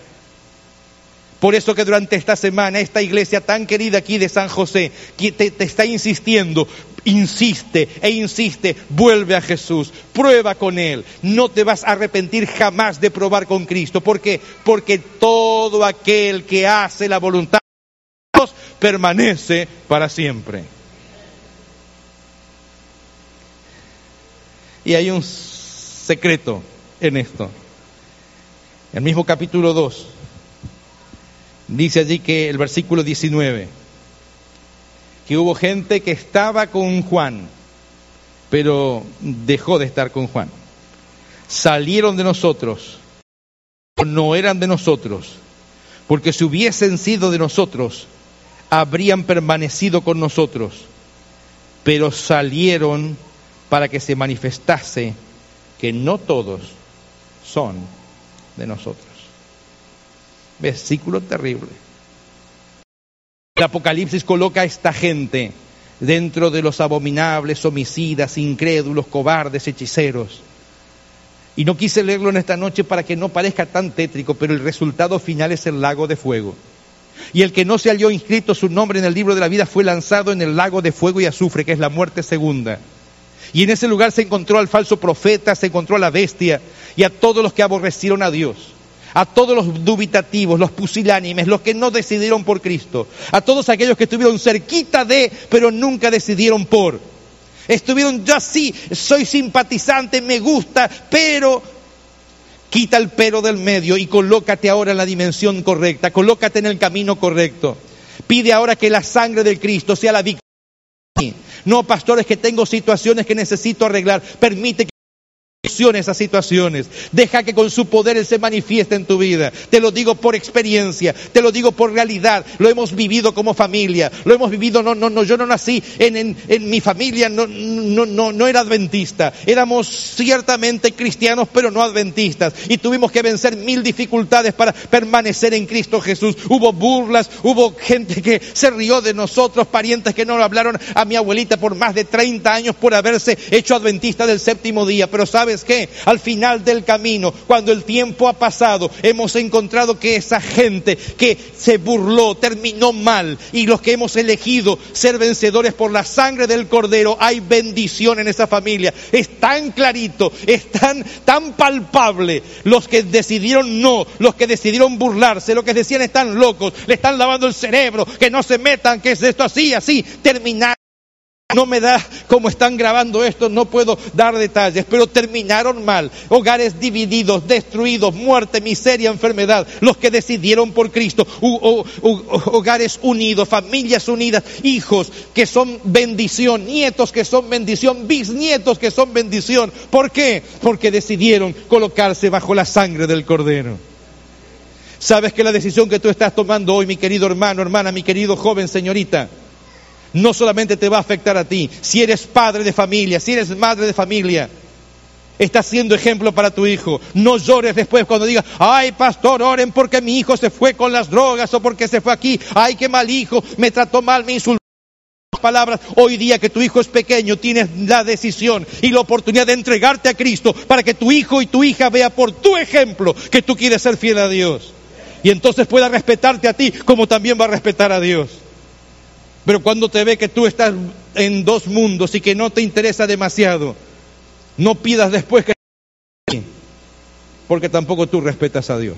Por eso que durante esta semana esta iglesia tan querida aquí de San José te, te, está insistiendo, insiste e insiste, vuelve a Jesús, prueba con Él. No te vas a arrepentir jamás de probar con Cristo. ¿Por qué? Porque todo aquel que hace la voluntad de Dios permanece para siempre. Y hay un secreto en esto. El mismo capítulo 2 Dice allí que el versículo 19, que hubo gente que estaba con Juan, pero dejó de estar con Juan. Salieron de nosotros, no eran de nosotros, porque si hubiesen sido de nosotros, habrían permanecido con nosotros, pero salieron para que se manifestase que no todos son de nosotros. Versículo terrible. El Apocalipsis coloca a esta gente dentro de los abominables, homicidas, incrédulos, cobardes, hechiceros. Y no quise leerlo en esta noche para que no parezca tan tétrico, pero el resultado final es el lago de fuego. Y el que no se halló inscrito su nombre en el libro de la vida fue lanzado en el lago de fuego y azufre, que es la muerte segunda. Y en ese lugar se encontró al falso profeta, se encontró a la bestia y a todos los que aborrecieron a Dios a todos los dubitativos, los pusilánimes, los que no decidieron por Cristo, a todos aquellos que estuvieron cerquita de, pero nunca decidieron por. Estuvieron, yo sí, soy simpatizante, me gusta, pero quita el pero del medio y colócate ahora en la dimensión correcta, colócate en el camino correcto. Pide ahora que la sangre del Cristo sea la víctima. No, pastores, que tengo situaciones que necesito arreglar. Permite que esas situaciones. Deja que con su poder Él se manifieste en tu vida. Te lo digo por experiencia, te lo digo por realidad. Lo hemos vivido como familia, lo hemos vivido, no, no, no, yo no nací en, en, mi familia, no, no, no, no era adventista. Éramos ciertamente cristianos, pero no adventistas. Y tuvimos que vencer mil dificultades para permanecer en Cristo Jesús. Hubo burlas, hubo gente que se rió de nosotros, parientes que no hablaron a mi abuelita por más de 30 años por haberse hecho adventista del séptimo día. Pero sabes, ¿sabes qué? Al final del camino, cuando el tiempo ha pasado, hemos encontrado que esa gente que se burló terminó mal y los que hemos elegido ser vencedores por la sangre del cordero, hay bendición en esa familia. Es tan clarito, es tan, tan palpable. Los que decidieron no, los que decidieron burlarse, los que decían están locos, le están lavando el cerebro, que no se metan, que es esto así, así, terminar no me da, como están grabando esto, no puedo dar detalles, pero terminaron mal. Hogares divididos, destruidos, muerte, miseria, enfermedad. Los que decidieron por Cristo, hogares unidos, familias unidas, hijos que son bendición, nietos que son bendición, bisnietos que son bendición. ¿Por qué? Porque decidieron colocarse bajo la sangre del Cordero. Sabes que la decisión que tú estás tomando hoy, mi querido hermano, hermana, mi querido joven, señorita, no solamente te va a afectar a ti, si eres padre de familia, si eres madre de familia, estás siendo ejemplo para tu hijo. No llores después cuando digas, ay pastor, oren porque mi hijo se fue con las drogas o porque se fue aquí, ay qué mal hijo, me trató mal, me insultó. Palabras, hoy día que tu hijo es pequeño, tienes la decisión y la oportunidad de entregarte a Cristo para que tu hijo y tu hija vea por tu ejemplo que tú quieres ser fiel a Dios. Y entonces pueda respetarte a ti como también va a respetar a Dios. Pero cuando te ve que tú estás en dos mundos y que no te interesa demasiado, no pidas después que... Porque tampoco tú respetas a Dios.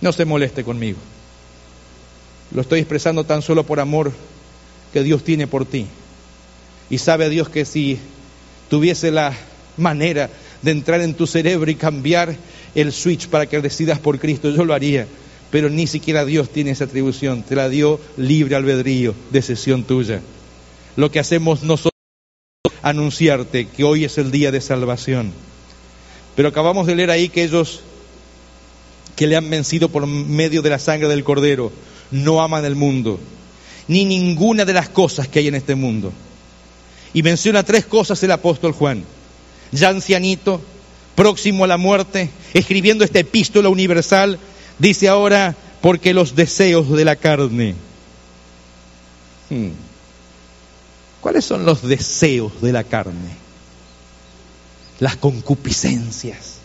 No se moleste conmigo. Lo estoy expresando tan solo por amor que Dios tiene por ti. Y sabe Dios que si tuviese la manera de entrar en tu cerebro y cambiar el switch para que decidas por Cristo, yo lo haría pero ni siquiera Dios tiene esa atribución, te la dio libre albedrío, decisión tuya. Lo que hacemos nosotros es anunciarte que hoy es el día de salvación. Pero acabamos de leer ahí que ellos que le han vencido por medio de la sangre del cordero no aman el mundo, ni ninguna de las cosas que hay en este mundo. Y menciona tres cosas el apóstol Juan, ya ancianito, próximo a la muerte, escribiendo esta epístola universal, dice ahora, porque los deseos de la carne. Hmm. ¿Cuáles son los deseos de la carne? Las concupiscencias,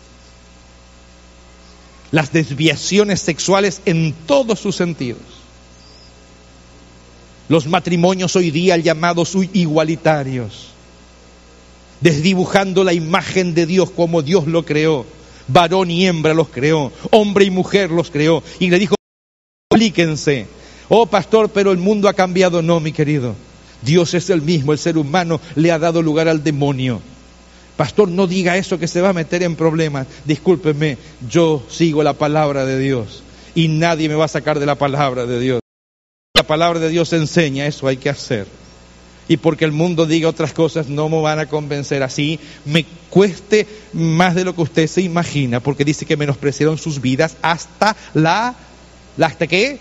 las desviaciones sexuales en todos sus sentidos. Los matrimonios hoy día llamados igualitarios, desdibujando la imagen de Dios como Dios lo creó. Varón y hembra los creó, hombre y mujer los creó. Y le dijo, explíquense. Oh pastor, pero el mundo ha cambiado. No, mi querido. Dios es el mismo, el ser humano le ha dado lugar al demonio. Pastor, no diga eso que se va a meter en problemas. Discúlpeme, yo sigo la palabra de Dios y nadie me va a sacar de la palabra de Dios. La palabra de Dios enseña, eso hay que hacer. Y porque el mundo diga otras cosas, no me van a convencer así. Me cueste más de lo que usted se imagina, porque dice que menospreciaron sus vidas hasta la, ¿hasta qué?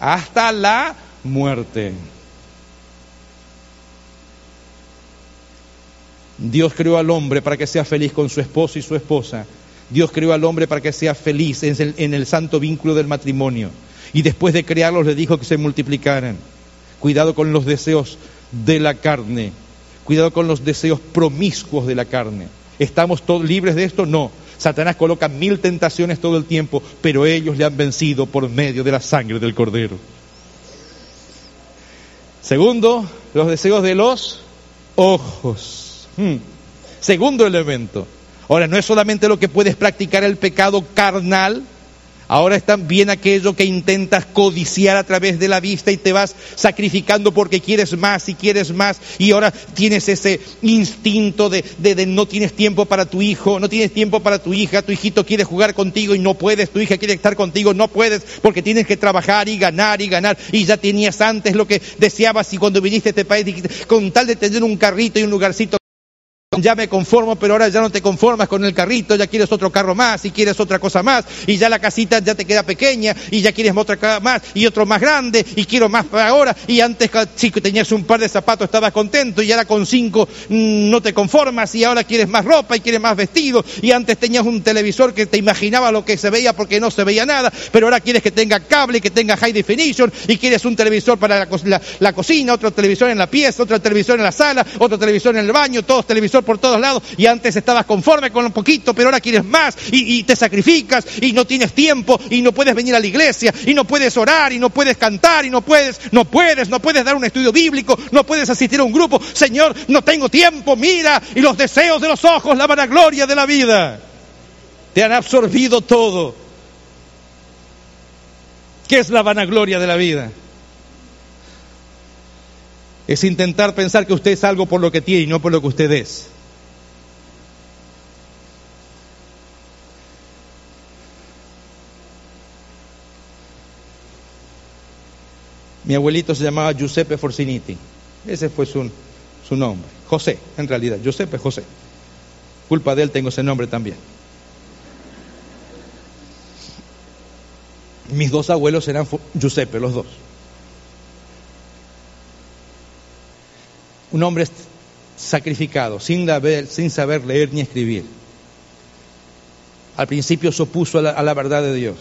Hasta la muerte. Dios creó al hombre para que sea feliz con su esposo y su esposa. Dios creó al hombre para que sea feliz en el, en el santo vínculo del matrimonio. Y después de crearlos le dijo que se multiplicaran. Cuidado con los deseos de la carne. Cuidado con los deseos promiscuos de la carne. ¿Estamos todos libres de esto? No. Satanás coloca mil tentaciones todo el tiempo, pero ellos le han vencido por medio de la sangre del cordero. Segundo, los deseos de los ojos. Hmm. Segundo elemento. Ahora, no es solamente lo que puedes practicar el pecado carnal, ahora es también aquello que intentas codiciar a través de la vista y te vas sacrificando porque quieres más y quieres más. Y ahora tienes ese instinto de, no tienes tiempo para tu hijo, no tienes tiempo para tu hija, tu hijito quiere jugar contigo y no puedes, tu hija quiere estar contigo, no puedes porque tienes que trabajar y ganar y ganar. Y ya tenías antes lo que deseabas y cuando viniste a este país dijiste, con tal de tener un carrito y un lugarcito ya me conformo, pero ahora ya no te conformas con el carrito, ya quieres otro carro más y quieres otra cosa más y ya la casita ya te queda pequeña y ya quieres otra más y otro más grande y quiero más para ahora y antes si tenías un par de zapatos estabas contento y ahora con cinco mm, no te conformas y ahora quieres más ropa y quieres más vestido y antes tenías un televisor que te imaginaba lo que se veía porque no se veía nada, pero ahora quieres que tenga cable, que tenga high definition y quieres un televisor para la, la cocina, otro televisor en la pieza, otro televisor en la sala, otro televisor en el baño, todos televisor por todos lados y antes estabas conforme con un poquito, pero ahora quieres más y, te sacrificas y no tienes tiempo y no puedes venir a la iglesia y no puedes orar y no puedes cantar y no puedes, no puedes, no puedes dar un estudio bíblico, no puedes asistir a un grupo. Señor, no tengo tiempo, mira, y los deseos de los ojos, la vanagloria de la vida, te han absorbido todo. ¿Qué es la vanagloria de la vida? es intentar pensar que usted es algo por lo que tiene y no por lo que usted es. Mi abuelito se llamaba Giuseppe Forciniti. Ese fue su, su nombre. José, en realidad. Giuseppe José. Culpa de él tengo ese nombre también. Mis dos abuelos eran Giuseppe, los dos. Un hombre sacrificado, sin saber, sin saber leer ni escribir. Al principio se opuso a la, a la verdad de Dios.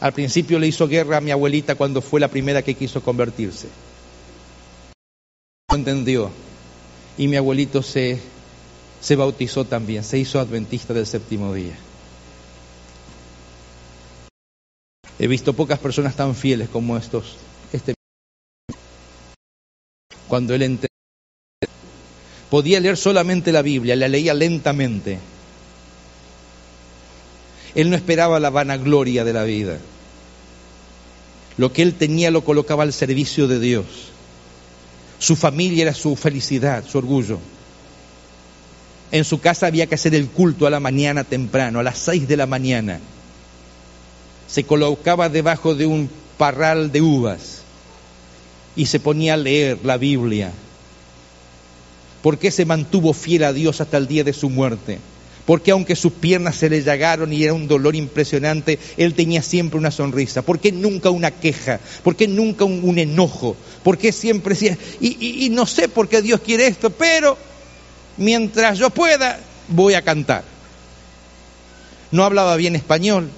Al principio le hizo guerra a mi abuelita cuando fue la primera que quiso convertirse. No entendió. Y mi abuelito se, se bautizó también, se hizo adventista del séptimo día. He visto pocas personas tan fieles como estos. Este cuando él entendió podía leer solamente la Biblia, la leía lentamente. Él no esperaba la vanagloria de la vida. Lo que él tenía lo colocaba al servicio de Dios. Su familia era su felicidad, su orgullo. En su casa había que hacer el culto a la mañana temprano, a las seis de la mañana. se colocaba debajo de un parral de uvas y se ponía a leer la Biblia. ¿Por qué se mantuvo fiel a Dios hasta el día de su muerte? Porque aunque sus piernas se le llagaron y era un dolor impresionante, él tenía siempre una sonrisa. ¿Por qué nunca una queja? ¿Por qué nunca un, enojo? ¿Por qué siempre y no sé por qué Dios quiere esto, pero mientras yo pueda, voy a cantar. No hablaba bien español,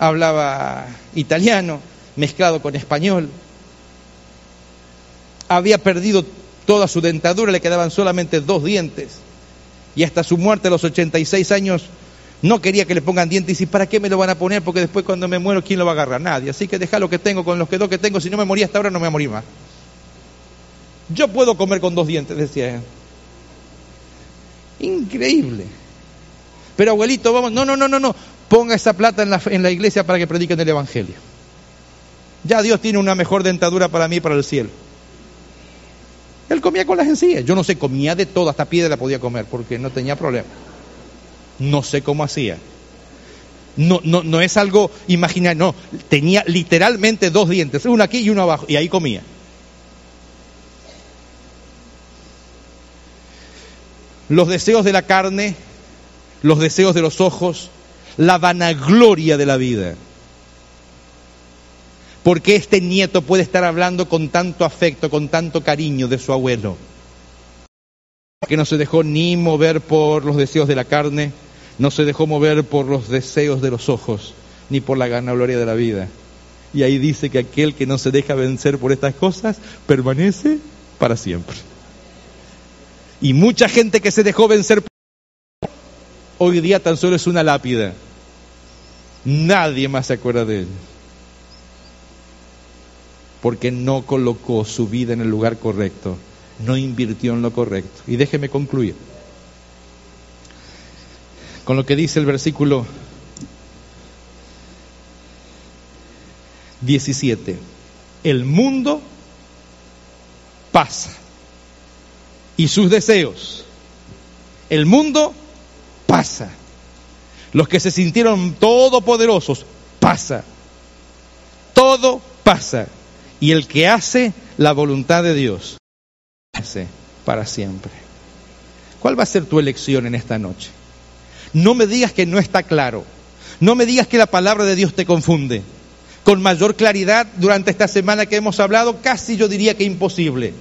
hablaba italiano, mezclado con español. Había perdido toda su dentadura, le quedaban solamente dos dientes y hasta su muerte a los 86 años no quería que le pongan dientes y ¿para qué me lo van a poner? Porque después cuando me muero, ¿quién lo va a agarrar? Nadie. Así que deja lo que tengo con los que dos que tengo. Si no me moría hasta ahora, no me voy a morir más. Yo puedo comer con dos dientes, decía él. Increíble. Pero abuelito, vamos, no, no, no, no, no. Ponga esa plata en la, en la iglesia para que prediquen el Evangelio. Ya Dios tiene una mejor dentadura para mí para el cielo. Él comía con las encías. Yo no sé, comía de todo, hasta piedra podía comer, porque no tenía problema. No sé cómo hacía. No, no, no es algo imaginario, no. Tenía literalmente dos dientes, uno aquí y uno abajo, y ahí comía. Los deseos de la carne, los deseos de los ojos, la vanagloria de la vida. ¿Por qué este nieto puede estar hablando con tanto afecto, con tanto cariño de su abuelo? Que no se dejó ni mover por los deseos de la carne, no se dejó mover por los deseos de los ojos, ni por la gloria de la vida. Y ahí dice que aquel que no se deja vencer por estas cosas permanece para siempre. Y mucha gente que se dejó vencer hoy día tan solo es una lápida. Nadie más se acuerda de él porque no colocó su vida en el lugar correcto, no invirtió en lo correcto. Y déjeme concluir con lo que dice el versículo 17. El mundo pasa y sus deseos. El mundo pasa. Los que se sintieron todopoderosos, pasa. Todo pasa. Y el que hace la voluntad de Dios, hace para siempre. ¿Cuál va a ser tu elección en esta noche? No me digas que no está claro. No me digas que la palabra de Dios te confunde. Con mayor claridad durante esta semana que hemos hablado, casi yo diría que imposible.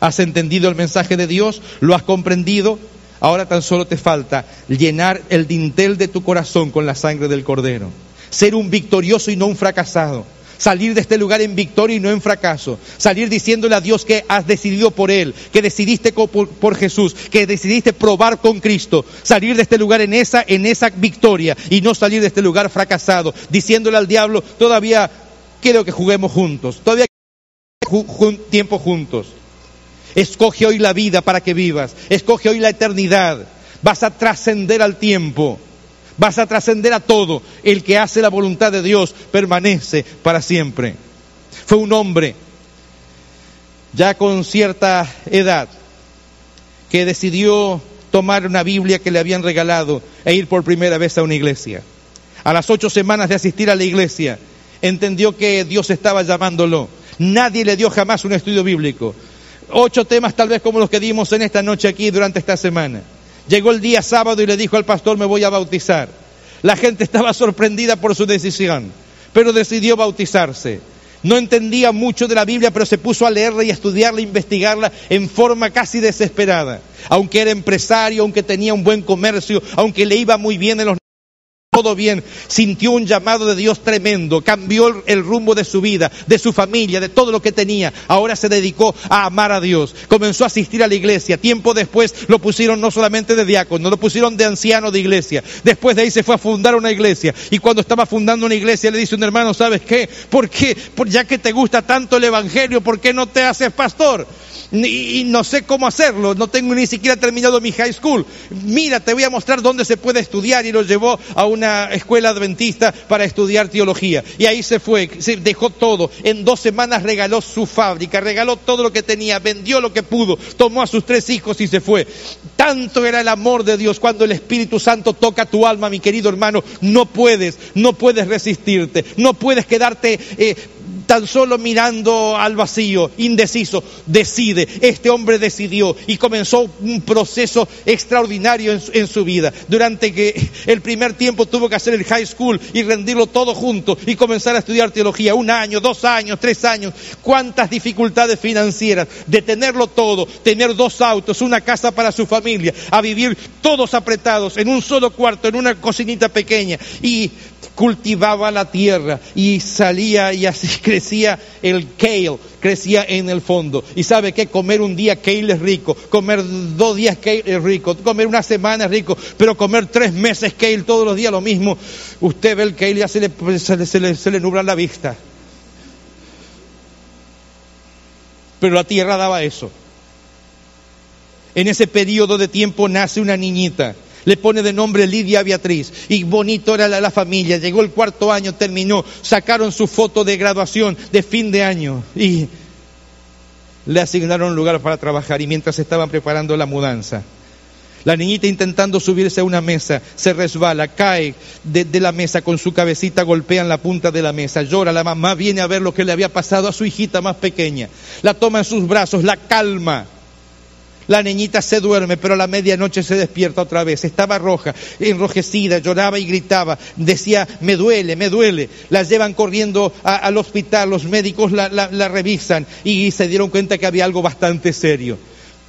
Has entendido el mensaje de Dios, lo has comprendido, ahora tan solo te falta llenar el dintel de tu corazón con la sangre del Cordero. Ser un victorioso y no un fracasado Salir de este lugar en victoria y no en fracaso. Salir diciéndole a Dios que has decidido por Él, que decidiste por, Jesús, que decidiste probar con Cristo. Salir de este lugar en esa, en esa victoria y no salir de este lugar fracasado. Diciéndole al diablo, todavía quiero que juguemos juntos. Todavía tiempo juntos. Escoge hoy la vida para que vivas. Escoge hoy la eternidad. Vas a trascender al tiempo. Vas a trascender a todo. El que hace la voluntad de Dios permanece para siempre. Fue un hombre ya con cierta edad que decidió tomar una Biblia que le habían regalado e ir por primera vez a una iglesia. A las ocho semanas de asistir a la iglesia, entendió que Dios estaba llamándolo. Nadie le dio jamás un estudio bíblico. Ocho temas tal vez como los que dimos en esta noche aquí durante esta semana. Llegó el día sábado y le dijo al pastor, me voy a bautizar. La gente estaba sorprendida por su decisión, pero decidió bautizarse. No entendía mucho de la Biblia, pero se puso a leerla y a estudiarla, a investigarla en forma casi desesperada. Aunque era empresario, aunque tenía un buen comercio, aunque le iba muy bien en los todo bien, sintió un llamado de Dios tremendo, cambió el rumbo de su vida, de su familia, de todo lo que tenía. Ahora se dedicó a amar a Dios, comenzó a asistir a la iglesia. Tiempo después lo pusieron no solamente de diácono, lo pusieron de anciano de iglesia. Después de ahí se fue a fundar una iglesia. Y cuando estaba fundando una iglesia le dice un hermano, ¿sabes qué? ¿Por qué? ya que te gusta tanto el evangelio, ¿por qué no te haces pastor? Y no sé cómo hacerlo, no tengo ni siquiera terminado mi high school. Mira, te voy a mostrar dónde se puede estudiar y lo llevó a una escuela adventista para estudiar teología. Y ahí se fue, se dejó todo. En dos semanas regaló su fábrica, regaló todo lo que tenía, vendió lo que pudo, tomó a sus tres hijos y se fue. Tanto era el amor de Dios cuando el Espíritu Santo toca tu alma, mi querido hermano, no puedes, no puedes resistirte, no puedes quedarte eh, tan solo mirando al vacío, indeciso, decide. Este hombre decidió y comenzó un proceso extraordinario en su, vida. Durante que el primer tiempo tuvo que hacer el high school y rendirlo todo junto y comenzar a estudiar teología. Un año, dos años, tres años. Cuántas dificultades financieras de tenerlo todo, tener dos autos, una casa para su familia, a vivir todos apretados en un solo cuarto, en una cocinita pequeña y cultivaba la tierra y salía y así crecía el kale, crecía en el fondo. Y sabe que comer un día kale es rico, comer dos días kale es rico, comer una semana es rico, pero comer tres meses kale todos los días lo mismo. Usted ve el kale y ya se le, se le, se le nubla la vista. Pero la tierra daba eso. En ese periodo de tiempo nace una niñita le pone de nombre Lidia Beatriz. Y bonito era la, familia. Llegó el cuarto año, terminó. Sacaron su foto de graduación de fin de año. Y le asignaron un lugar para trabajar. Y mientras estaban preparando la mudanza, la niñita intentando subirse a una mesa, se resbala, cae de, de, la mesa con su cabecita, golpea en la punta de la mesa, llora, la mamá viene a ver lo que le había pasado a su hijita más pequeña, la toma en sus brazos, la calma, la niñita se duerme, pero a la medianoche se despierta otra vez. Estaba roja, enrojecida, lloraba y gritaba. Decía, me duele, me duele. La llevan corriendo al hospital, los médicos la revisan y se dieron cuenta que había algo bastante serio.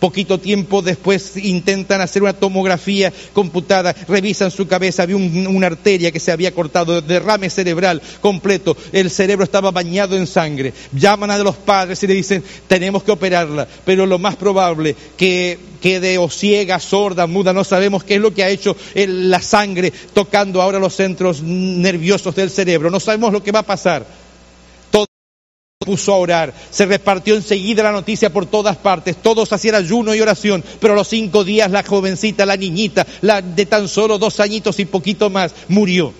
Poquito tiempo después intentan hacer una tomografía computada, revisan su cabeza, había una arteria que se había cortado, derrame cerebral completo, el cerebro estaba bañado en sangre. Llaman a los padres y le dicen, tenemos que operarla, pero lo más probable que quede o ciega, sorda, muda, no sabemos qué es lo que ha hecho la sangre tocando ahora los centros nerviosos del cerebro, no sabemos lo que va a pasar puso a orar. Se repartió enseguida la noticia por todas partes. Todos hacían ayuno y oración. Pero a los cinco días la jovencita, la niñita, la de tan solo dos añitos y poquito más, murió.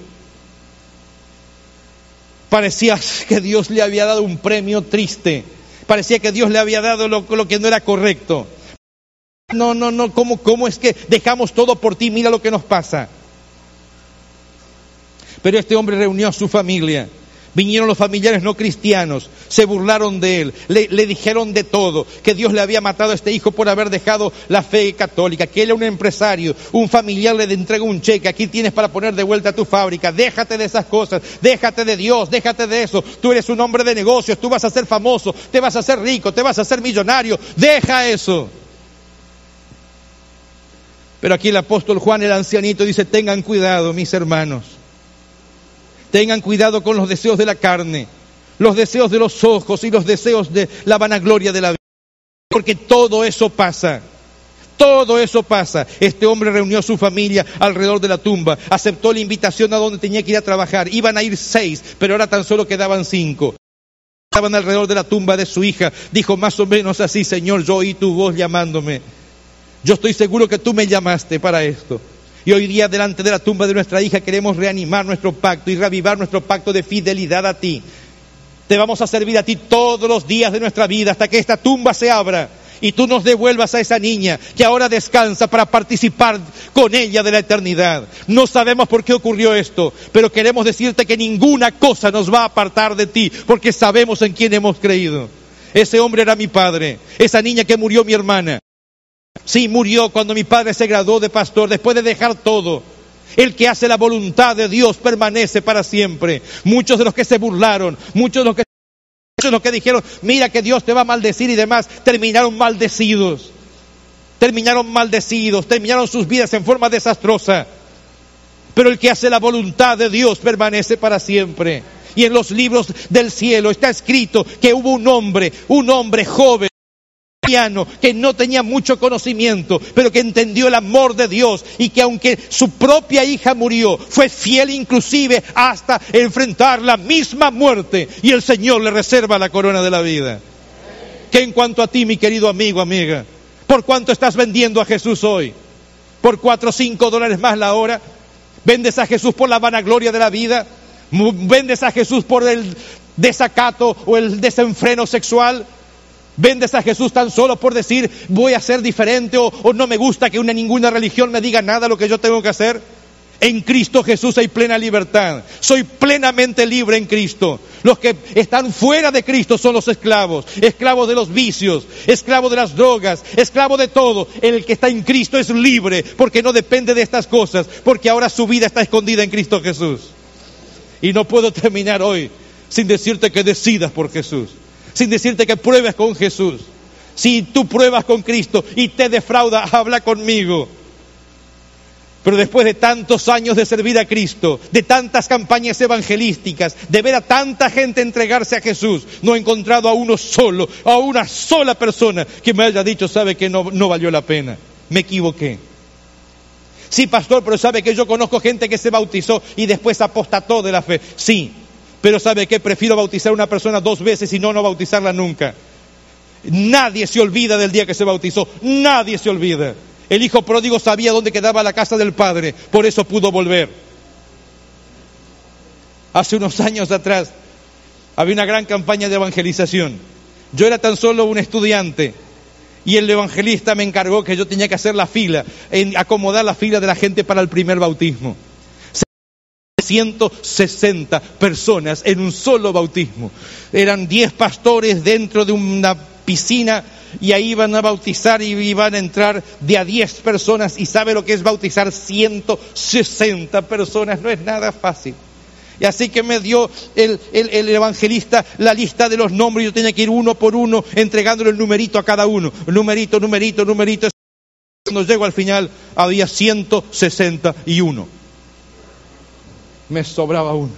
Parecía que Dios le había dado un premio triste. Parecía que Dios le había dado lo, que no era correcto. No, no, no, ¿cómo, ¿cómo es que dejamos todo por ti? Mira lo que nos pasa. Pero este hombre reunió a su familia Vinieron los familiares no cristianos, se burlaron de él, le, dijeron de todo, que Dios le había matado a este hijo por haber dejado la fe católica, que él era un empresario, un familiar le entrega un cheque, aquí tienes para poner de vuelta tu fábrica, déjate de esas cosas, déjate de Dios, déjate de eso, tú eres un hombre de negocios, tú vas a ser famoso, te vas a hacer rico, te vas a hacer millonario, deja eso. Pero aquí el apóstol Juan, el ancianito, dice, tengan cuidado, mis hermanos. Tengan cuidado con los deseos de la carne, los deseos de los ojos y los deseos de la vanagloria de la vida. Porque todo eso pasa. Todo eso pasa. Este hombre reunió a su familia alrededor de la tumba, aceptó la invitación a donde tenía que ir a trabajar. Iban a ir seis, pero ahora tan solo quedaban cinco. Estaban alrededor de la tumba de su hija. Dijo más o menos así, Señor, yo oí tu voz llamándome. Yo estoy seguro que tú me llamaste para esto. Y hoy día delante de la tumba de nuestra hija queremos reanimar nuestro pacto y reavivar nuestro pacto de fidelidad a ti. Te vamos a servir a ti todos los días de nuestra vida hasta que esta tumba se abra y tú nos devuelvas a esa niña que ahora descansa para participar con ella de la eternidad. No sabemos por qué ocurrió esto, pero queremos decirte que ninguna cosa nos va a apartar de ti porque sabemos en quién hemos creído. Ese hombre era mi padre, esa niña que murió mi hermana. Sí, murió cuando mi padre se graduó de pastor, después de dejar todo. El que hace la voluntad de Dios permanece para siempre. Muchos de los que se burlaron, muchos de los que, muchos de los que dijeron, mira que Dios te va a maldecir y demás, terminaron maldecidos. Terminaron maldecidos, terminaron sus vidas en forma desastrosa. Pero el que hace la voluntad de Dios permanece para siempre. Y en los libros del cielo está escrito que hubo un hombre, un hombre joven que no tenía mucho conocimiento, pero que entendió el amor de Dios y que aunque su propia hija murió, fue fiel inclusive hasta enfrentar la misma muerte y el Señor le reserva la corona de la vida que en cuanto a ti, mi querido amigo, amiga, ¿por cuánto estás vendiendo a Jesús hoy? ¿Por cuatro o cinco dólares más la hora? ¿Vendes a Jesús por la vanagloria de la vida? ¿Vendes a Jesús por el desacato o el desenfreno sexual? ¿Vendes a Jesús tan solo por decir voy a ser diferente o, no me gusta que una, ninguna religión me diga nada lo que yo tengo que hacer? En Cristo Jesús hay plena libertad. Soy plenamente libre en Cristo. Los que están fuera de Cristo son los esclavos. Esclavos de los vicios, esclavos de las drogas, esclavos de todo. El que está en Cristo es libre porque no depende de estas cosas, porque ahora su vida está escondida en Cristo Jesús. Y no puedo terminar hoy sin decirte que decidas por Jesús, sin decirte que pruebes con Jesús. Si tú pruebas con Cristo y te defrauda, habla conmigo. Pero después de tantos años de servir a Cristo, de tantas campañas evangelísticas, de ver a tanta gente entregarse a Jesús, no he encontrado a uno solo, a una sola persona que me haya dicho, sabe que no, no valió la pena, me equivoqué. Sí, pastor, pero sabe que yo conozco gente que se bautizó y después apostató de la fe. Sí, pero sabe que prefiero bautizar a una persona dos veces y no no bautizarla nunca. Nadie se olvida del día que se bautizó, nadie se olvida. El hijo pródigo sabía dónde quedaba la casa del padre, por eso pudo volver. Hace unos años atrás había una gran campaña de evangelización. Yo era tan solo un estudiante y el evangelista me encargó que yo tenía que hacer la fila, en acomodar la fila de la gente para el primer bautismo. 160 personas en un solo bautismo. Eran 10 pastores dentro de una piscina y ahí iban a bautizar y iban a entrar de a 10 personas y sabe lo que es bautizar 160 personas, no es nada fácil. Y así que me dio el, el, evangelista la lista de los nombres, yo tenía que ir uno por uno entregándole el numerito a cada uno, numerito, numerito, numerito. Cuando llego al final había 161. Me sobraba uno.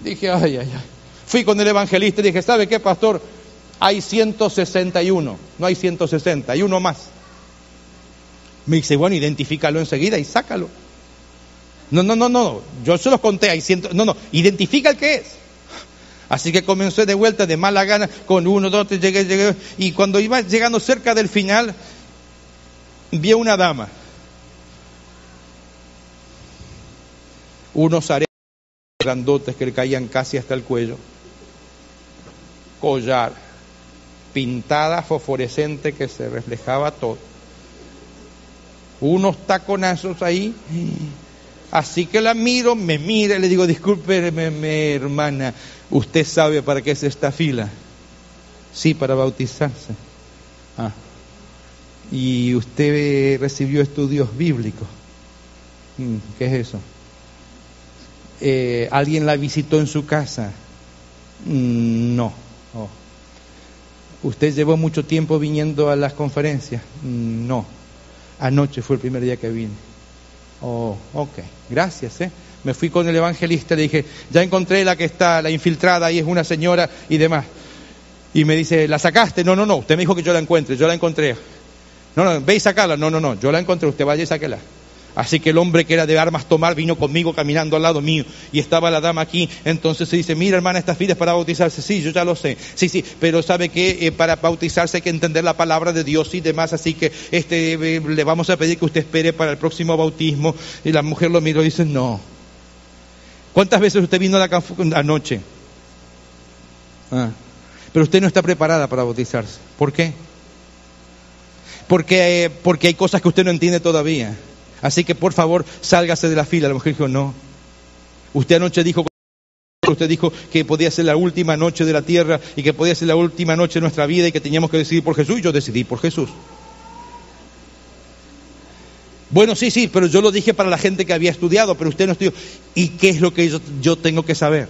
Dije, ay, ay, ay. Fui con el evangelista y dije, ¿sabe qué, pastor? Hay 161, no hay 160, hay uno más. Me dice, bueno, identifícalo enseguida y sácalo. No, no, no, no, yo se los conté, hay ciento, no, no, identifica el que es. Así que comencé de vuelta de mala gana con uno, dos, tres, llegué, llegué. Y cuando iba llegando cerca del final, vi a una dama. Unos aretes grandotes que le caían casi hasta el cuello collar, pintada fosforescente que se reflejaba todo. Unos taconazos ahí. Así que la miro, me mira y le digo, discúlpeme, hermana, ¿usted sabe para qué es esta fila? Sí, para bautizarse. Ah. ¿Y usted recibió estudios bíblicos? Mm, ¿Qué es eso? Eh, ¿Alguien la visitó en su casa? Mm, no. Oh. ¿Usted llevó mucho tiempo viniendo a las conferencias? Mm, no. Anoche fue el primer día que vine. Oh, ok. Gracias, ¿eh? Me fui con el evangelista, le dije, ya encontré la que está, la infiltrada, ahí es una señora y demás. Y me dice, ¿la sacaste? No, no, no, usted me dijo que yo la encuentre, yo la encontré. No, no, ve y sacarla. No, no, no, yo la encontré, usted vaya y sáquela. Así que el hombre que era de armas tomar vino conmigo caminando al lado mío y estaba la dama aquí. Entonces se dice, mira hermana, estas filas para bautizarse. Sí, yo ya lo sé. Sí, sí, pero sabe que eh, para bautizarse hay que entender la palabra de Dios y demás. Así que este, eh, le vamos a pedir que usted espere para el próximo bautismo. Y la mujer lo miró y dice, no. ¿Cuántas veces usted vino a la anoche? Ah, pero usted no está preparada para bautizarse. ¿Por qué? Porque, eh, porque hay cosas que usted no entiende todavía. Así que por favor, sálgase de la fila. La mujer dijo, no. Usted anoche dijo, usted dijo que podía ser la última noche de la tierra y que podía ser la última noche de nuestra vida y que teníamos que decidir por Jesús y yo decidí por Jesús. Bueno, sí, sí, pero yo lo dije para la gente que había estudiado, pero usted no estudió. ¿Y qué es lo que yo, yo tengo que saber?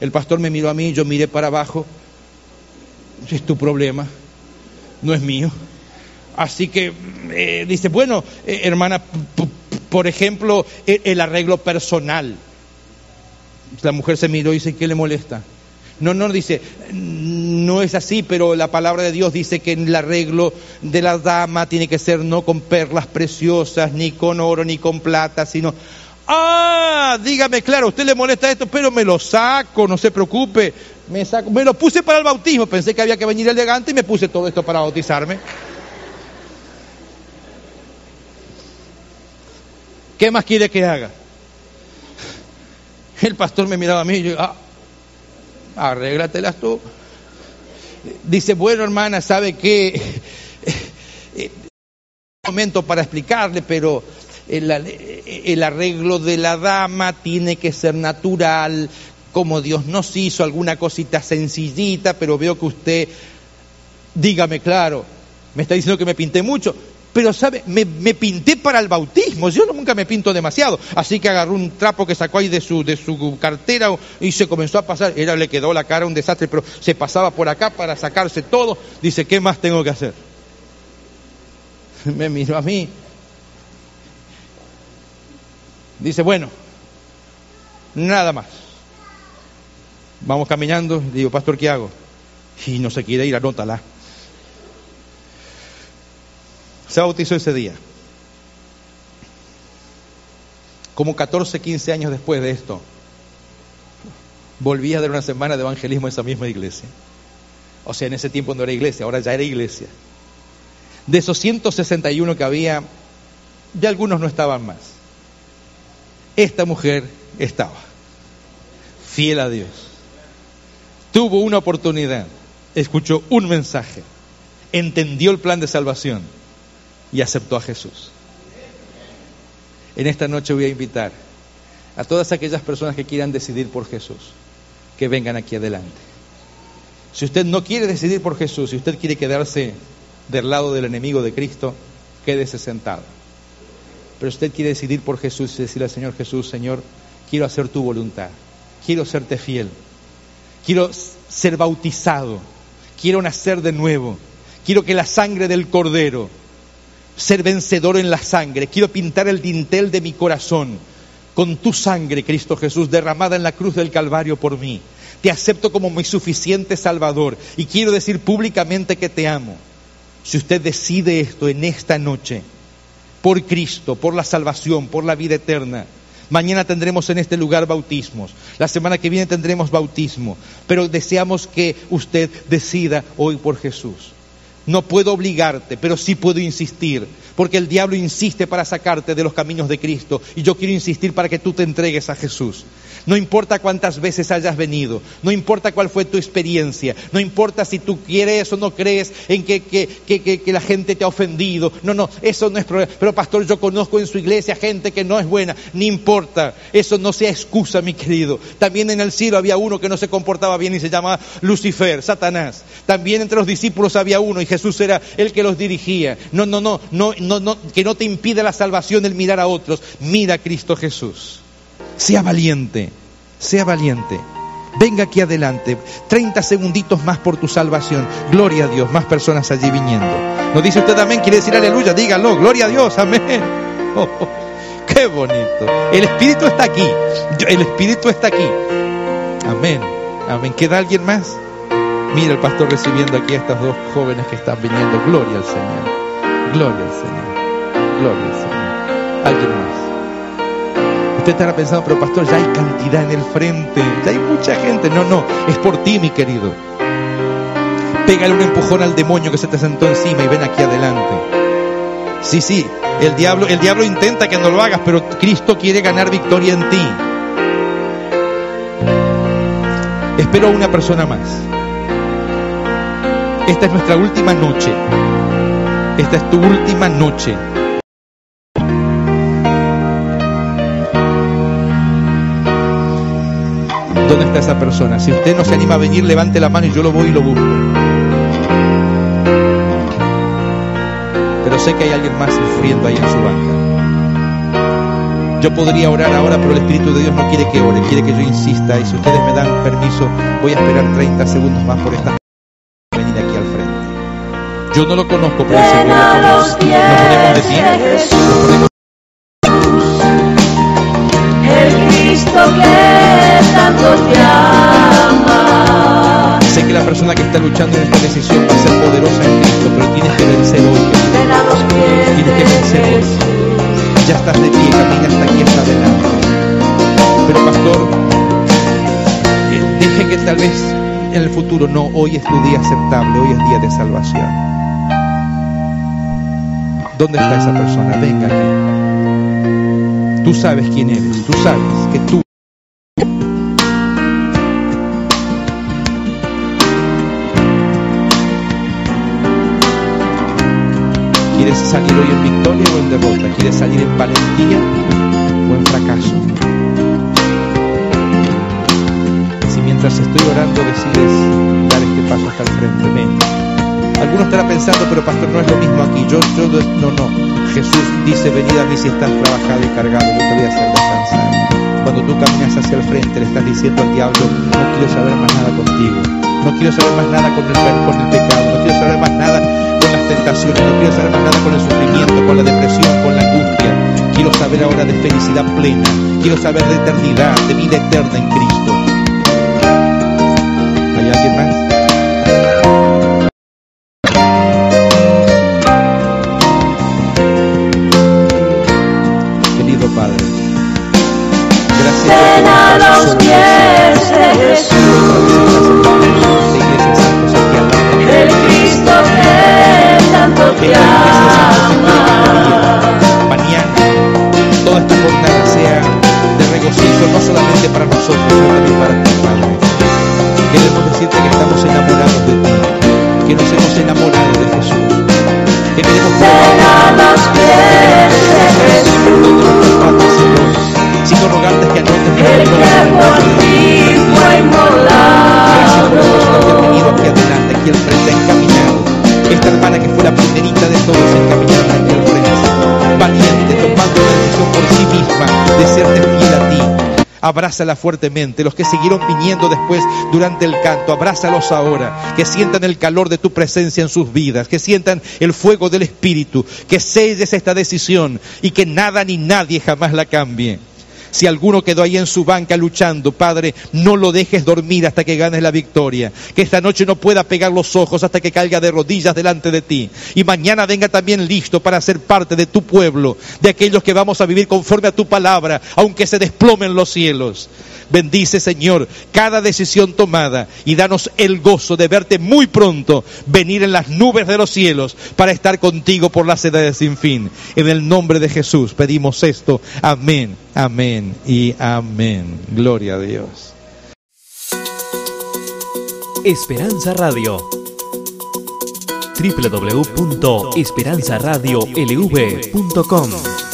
El pastor me miró a mí, yo miré para abajo. Es tu problema, no es mío. Así que eh, dice, bueno, eh, hermana, por ejemplo, e, el, arreglo personal. La mujer se miró y dice, ¿qué le molesta? No, no, dice, no es así, pero la palabra de Dios dice que el arreglo de la dama tiene que ser no con perlas preciosas, ni con oro, ni con plata, sino... Ah, dígame, claro, usted le molesta esto, pero me lo saco, no se preocupe. Me, saco, me lo puse para el bautismo, pensé que había que venir elegante y me puse todo esto para bautizarme. ¿Qué más quiere que haga? El pastor me miraba a mí y yo, ah, arréglatelas tú. Dice, bueno hermana, ¿sabe qué? momento para explicarle, pero el, el, arreglo de la dama tiene que ser natural, como Dios nos hizo, alguna cosita sencillita, pero veo que usted, dígame claro, me está diciendo que me pinté mucho, pero sabe, me, pinté para el bautismo, yo nunca me pinto demasiado, así que agarró un trapo que sacó ahí de su, de su cartera y se comenzó a pasar, era, le quedó la cara un desastre, pero se pasaba por acá para sacarse todo, dice, ¿qué más tengo que hacer? Me miró a mí, dice, bueno, nada más. Vamos caminando, digo, pastor, ¿qué hago? Y no se quiere ir, anótala. Se bautizó ese día. Como 14, 15 años después de esto, volví a dar una semana de evangelismo en esa misma iglesia. O sea, en ese tiempo no era iglesia, ahora ya era iglesia. De esos 161 que había, ya algunos no estaban más. Esta mujer estaba, fiel a Dios. Tuvo una oportunidad, escuchó un mensaje, entendió el plan de salvación y aceptó a Jesús. En esta noche voy a invitar a todas aquellas personas que quieran decidir por Jesús, que vengan aquí adelante. Si usted no quiere decidir por Jesús, si usted quiere quedarse del lado del enemigo de Cristo, quédese sentado. Pero usted quiere decidir por Jesús y decirle al Señor Jesús, Señor, quiero hacer tu voluntad, quiero serte fiel, quiero ser bautizado, quiero nacer de nuevo, quiero que la sangre del Cordero ser vencedor en la sangre. Quiero pintar el dintel de mi corazón con tu sangre, Cristo Jesús, derramada en la cruz del Calvario por mí. Te acepto como mi suficiente Salvador y quiero decir públicamente que te amo. Si usted decide esto en esta noche, por Cristo, por la salvación, por la vida eterna, Mañana tendremos en este lugar bautismos. La semana que viene tendremos bautismo. Pero deseamos que usted decida hoy por Jesús. No puedo obligarte, pero sí puedo insistir, porque el diablo insiste para sacarte de los caminos de Cristo y yo quiero insistir para que tú te entregues a Jesús. No importa cuántas veces hayas venido, no importa cuál fue tu experiencia, no importa si tú quieres o no crees en que, que, que, que, la gente te ha ofendido. No, no, eso no es problema. Pero pastor, yo conozco en su iglesia gente que no es buena, ni importa. Eso no sea excusa, mi querido. También en el cielo había uno que no se comportaba bien y se llamaba Lucifer, Satanás. También entre los discípulos había uno y Jesús era el que los dirigía. No, no, no, no, no, no que no te impide la salvación el mirar a otros. Mira a Cristo Jesús. Sea valiente, sea valiente. Venga aquí adelante. 30 segunditos más por tu salvación. Gloria a Dios. Más personas allí viniendo. ¿No dice usted amén? Quiere decir aleluya. Dígalo. Gloria a Dios. Amén. Oh, oh, qué bonito. El Espíritu está aquí. El Espíritu está aquí. Amén. Amén. ¿Queda alguien más? Mira el pastor recibiendo aquí a estas dos jóvenes que están viniendo. Gloria al Señor. Gloria al Señor. Gloria al Señor. Alguien más. Usted estará pensando, pero pastor, ya hay cantidad en el frente, ya hay mucha gente. No, no, es por ti, mi querido. Pégale un empujón al demonio que se te sentó encima y ven aquí adelante. Sí, sí, el diablo, el diablo intenta que no lo hagas, pero Cristo quiere ganar victoria en ti. Espero a una persona más. Esta es nuestra última noche. Esta es tu última noche. ¿Dónde está esa persona? Si usted no se anima a venir, levante la mano y yo lo voy y lo busco. Pero sé que hay alguien más sufriendo ahí en su banca. Yo podría orar ahora, pero el Espíritu de Dios no quiere que ore, quiere que yo insista. Y si ustedes me dan permiso, voy a esperar 30 segundos más por esta yo no lo conozco, pero el Nos ponemos de pie. El Cristo que tanto te. Sé que la persona que está luchando en esta decisión va a ser poderosa en Cristo, pero tienes que vencer hoy. Tienes que vencer hoy. Ya estás de pie, camina hasta aquí, hasta adelante. Pero pastor, eh, deje que tal vez en el futuro, no, hoy es tu día aceptable, hoy es día de salvación. ¿Dónde está esa persona? Venga aquí. Tú sabes quién eres, tú sabes que tú... ¿Quieres salir hoy en victoria o en derrota? ¿Quieres salir en valentía o en fracaso? Si mientras estoy orando decides dar este paso hasta el frente, ven. Algunos estarán pensando, pero pastor, no es lo mismo aquí. Yo, yo, no, no. Jesús dice, venid a mí si estás trabajado y cargado, yo te voy a hacer descansar. Cuando tú caminas hacia el frente, le estás diciendo al diablo, no quiero saber más nada contigo. No quiero saber más nada con el, con el pecado. No quiero saber más nada con las tentaciones. No quiero saber más nada con el sufrimiento, con la depresión, con la angustia. Quiero saber ahora de felicidad plena. Quiero saber de eternidad, de vida eterna en Cristo. Abrázala fuertemente. Los que siguieron viniendo después durante el canto, abrázalos ahora. Que sientan el calor de tu presencia en sus vidas. Que sientan el fuego del Espíritu. Que selles esta decisión y que nada ni nadie jamás la cambie. Si alguno quedó ahí en su banca luchando, Padre, no lo dejes dormir hasta que ganes la victoria. Que esta noche no pueda pegar los ojos hasta que caiga de rodillas delante de ti. Y mañana venga también listo para ser parte de tu pueblo, de aquellos que vamos a vivir conforme a tu palabra, aunque se desplomen los cielos. Bendice, Señor, cada decisión tomada y danos el gozo de verte muy pronto venir en las nubes de los cielos para estar contigo por las edades sin fin. En el nombre de Jesús pedimos esto. Amén, amén y amén. Gloria a Dios. Esperanza Radio www.esperanzaradiolv.com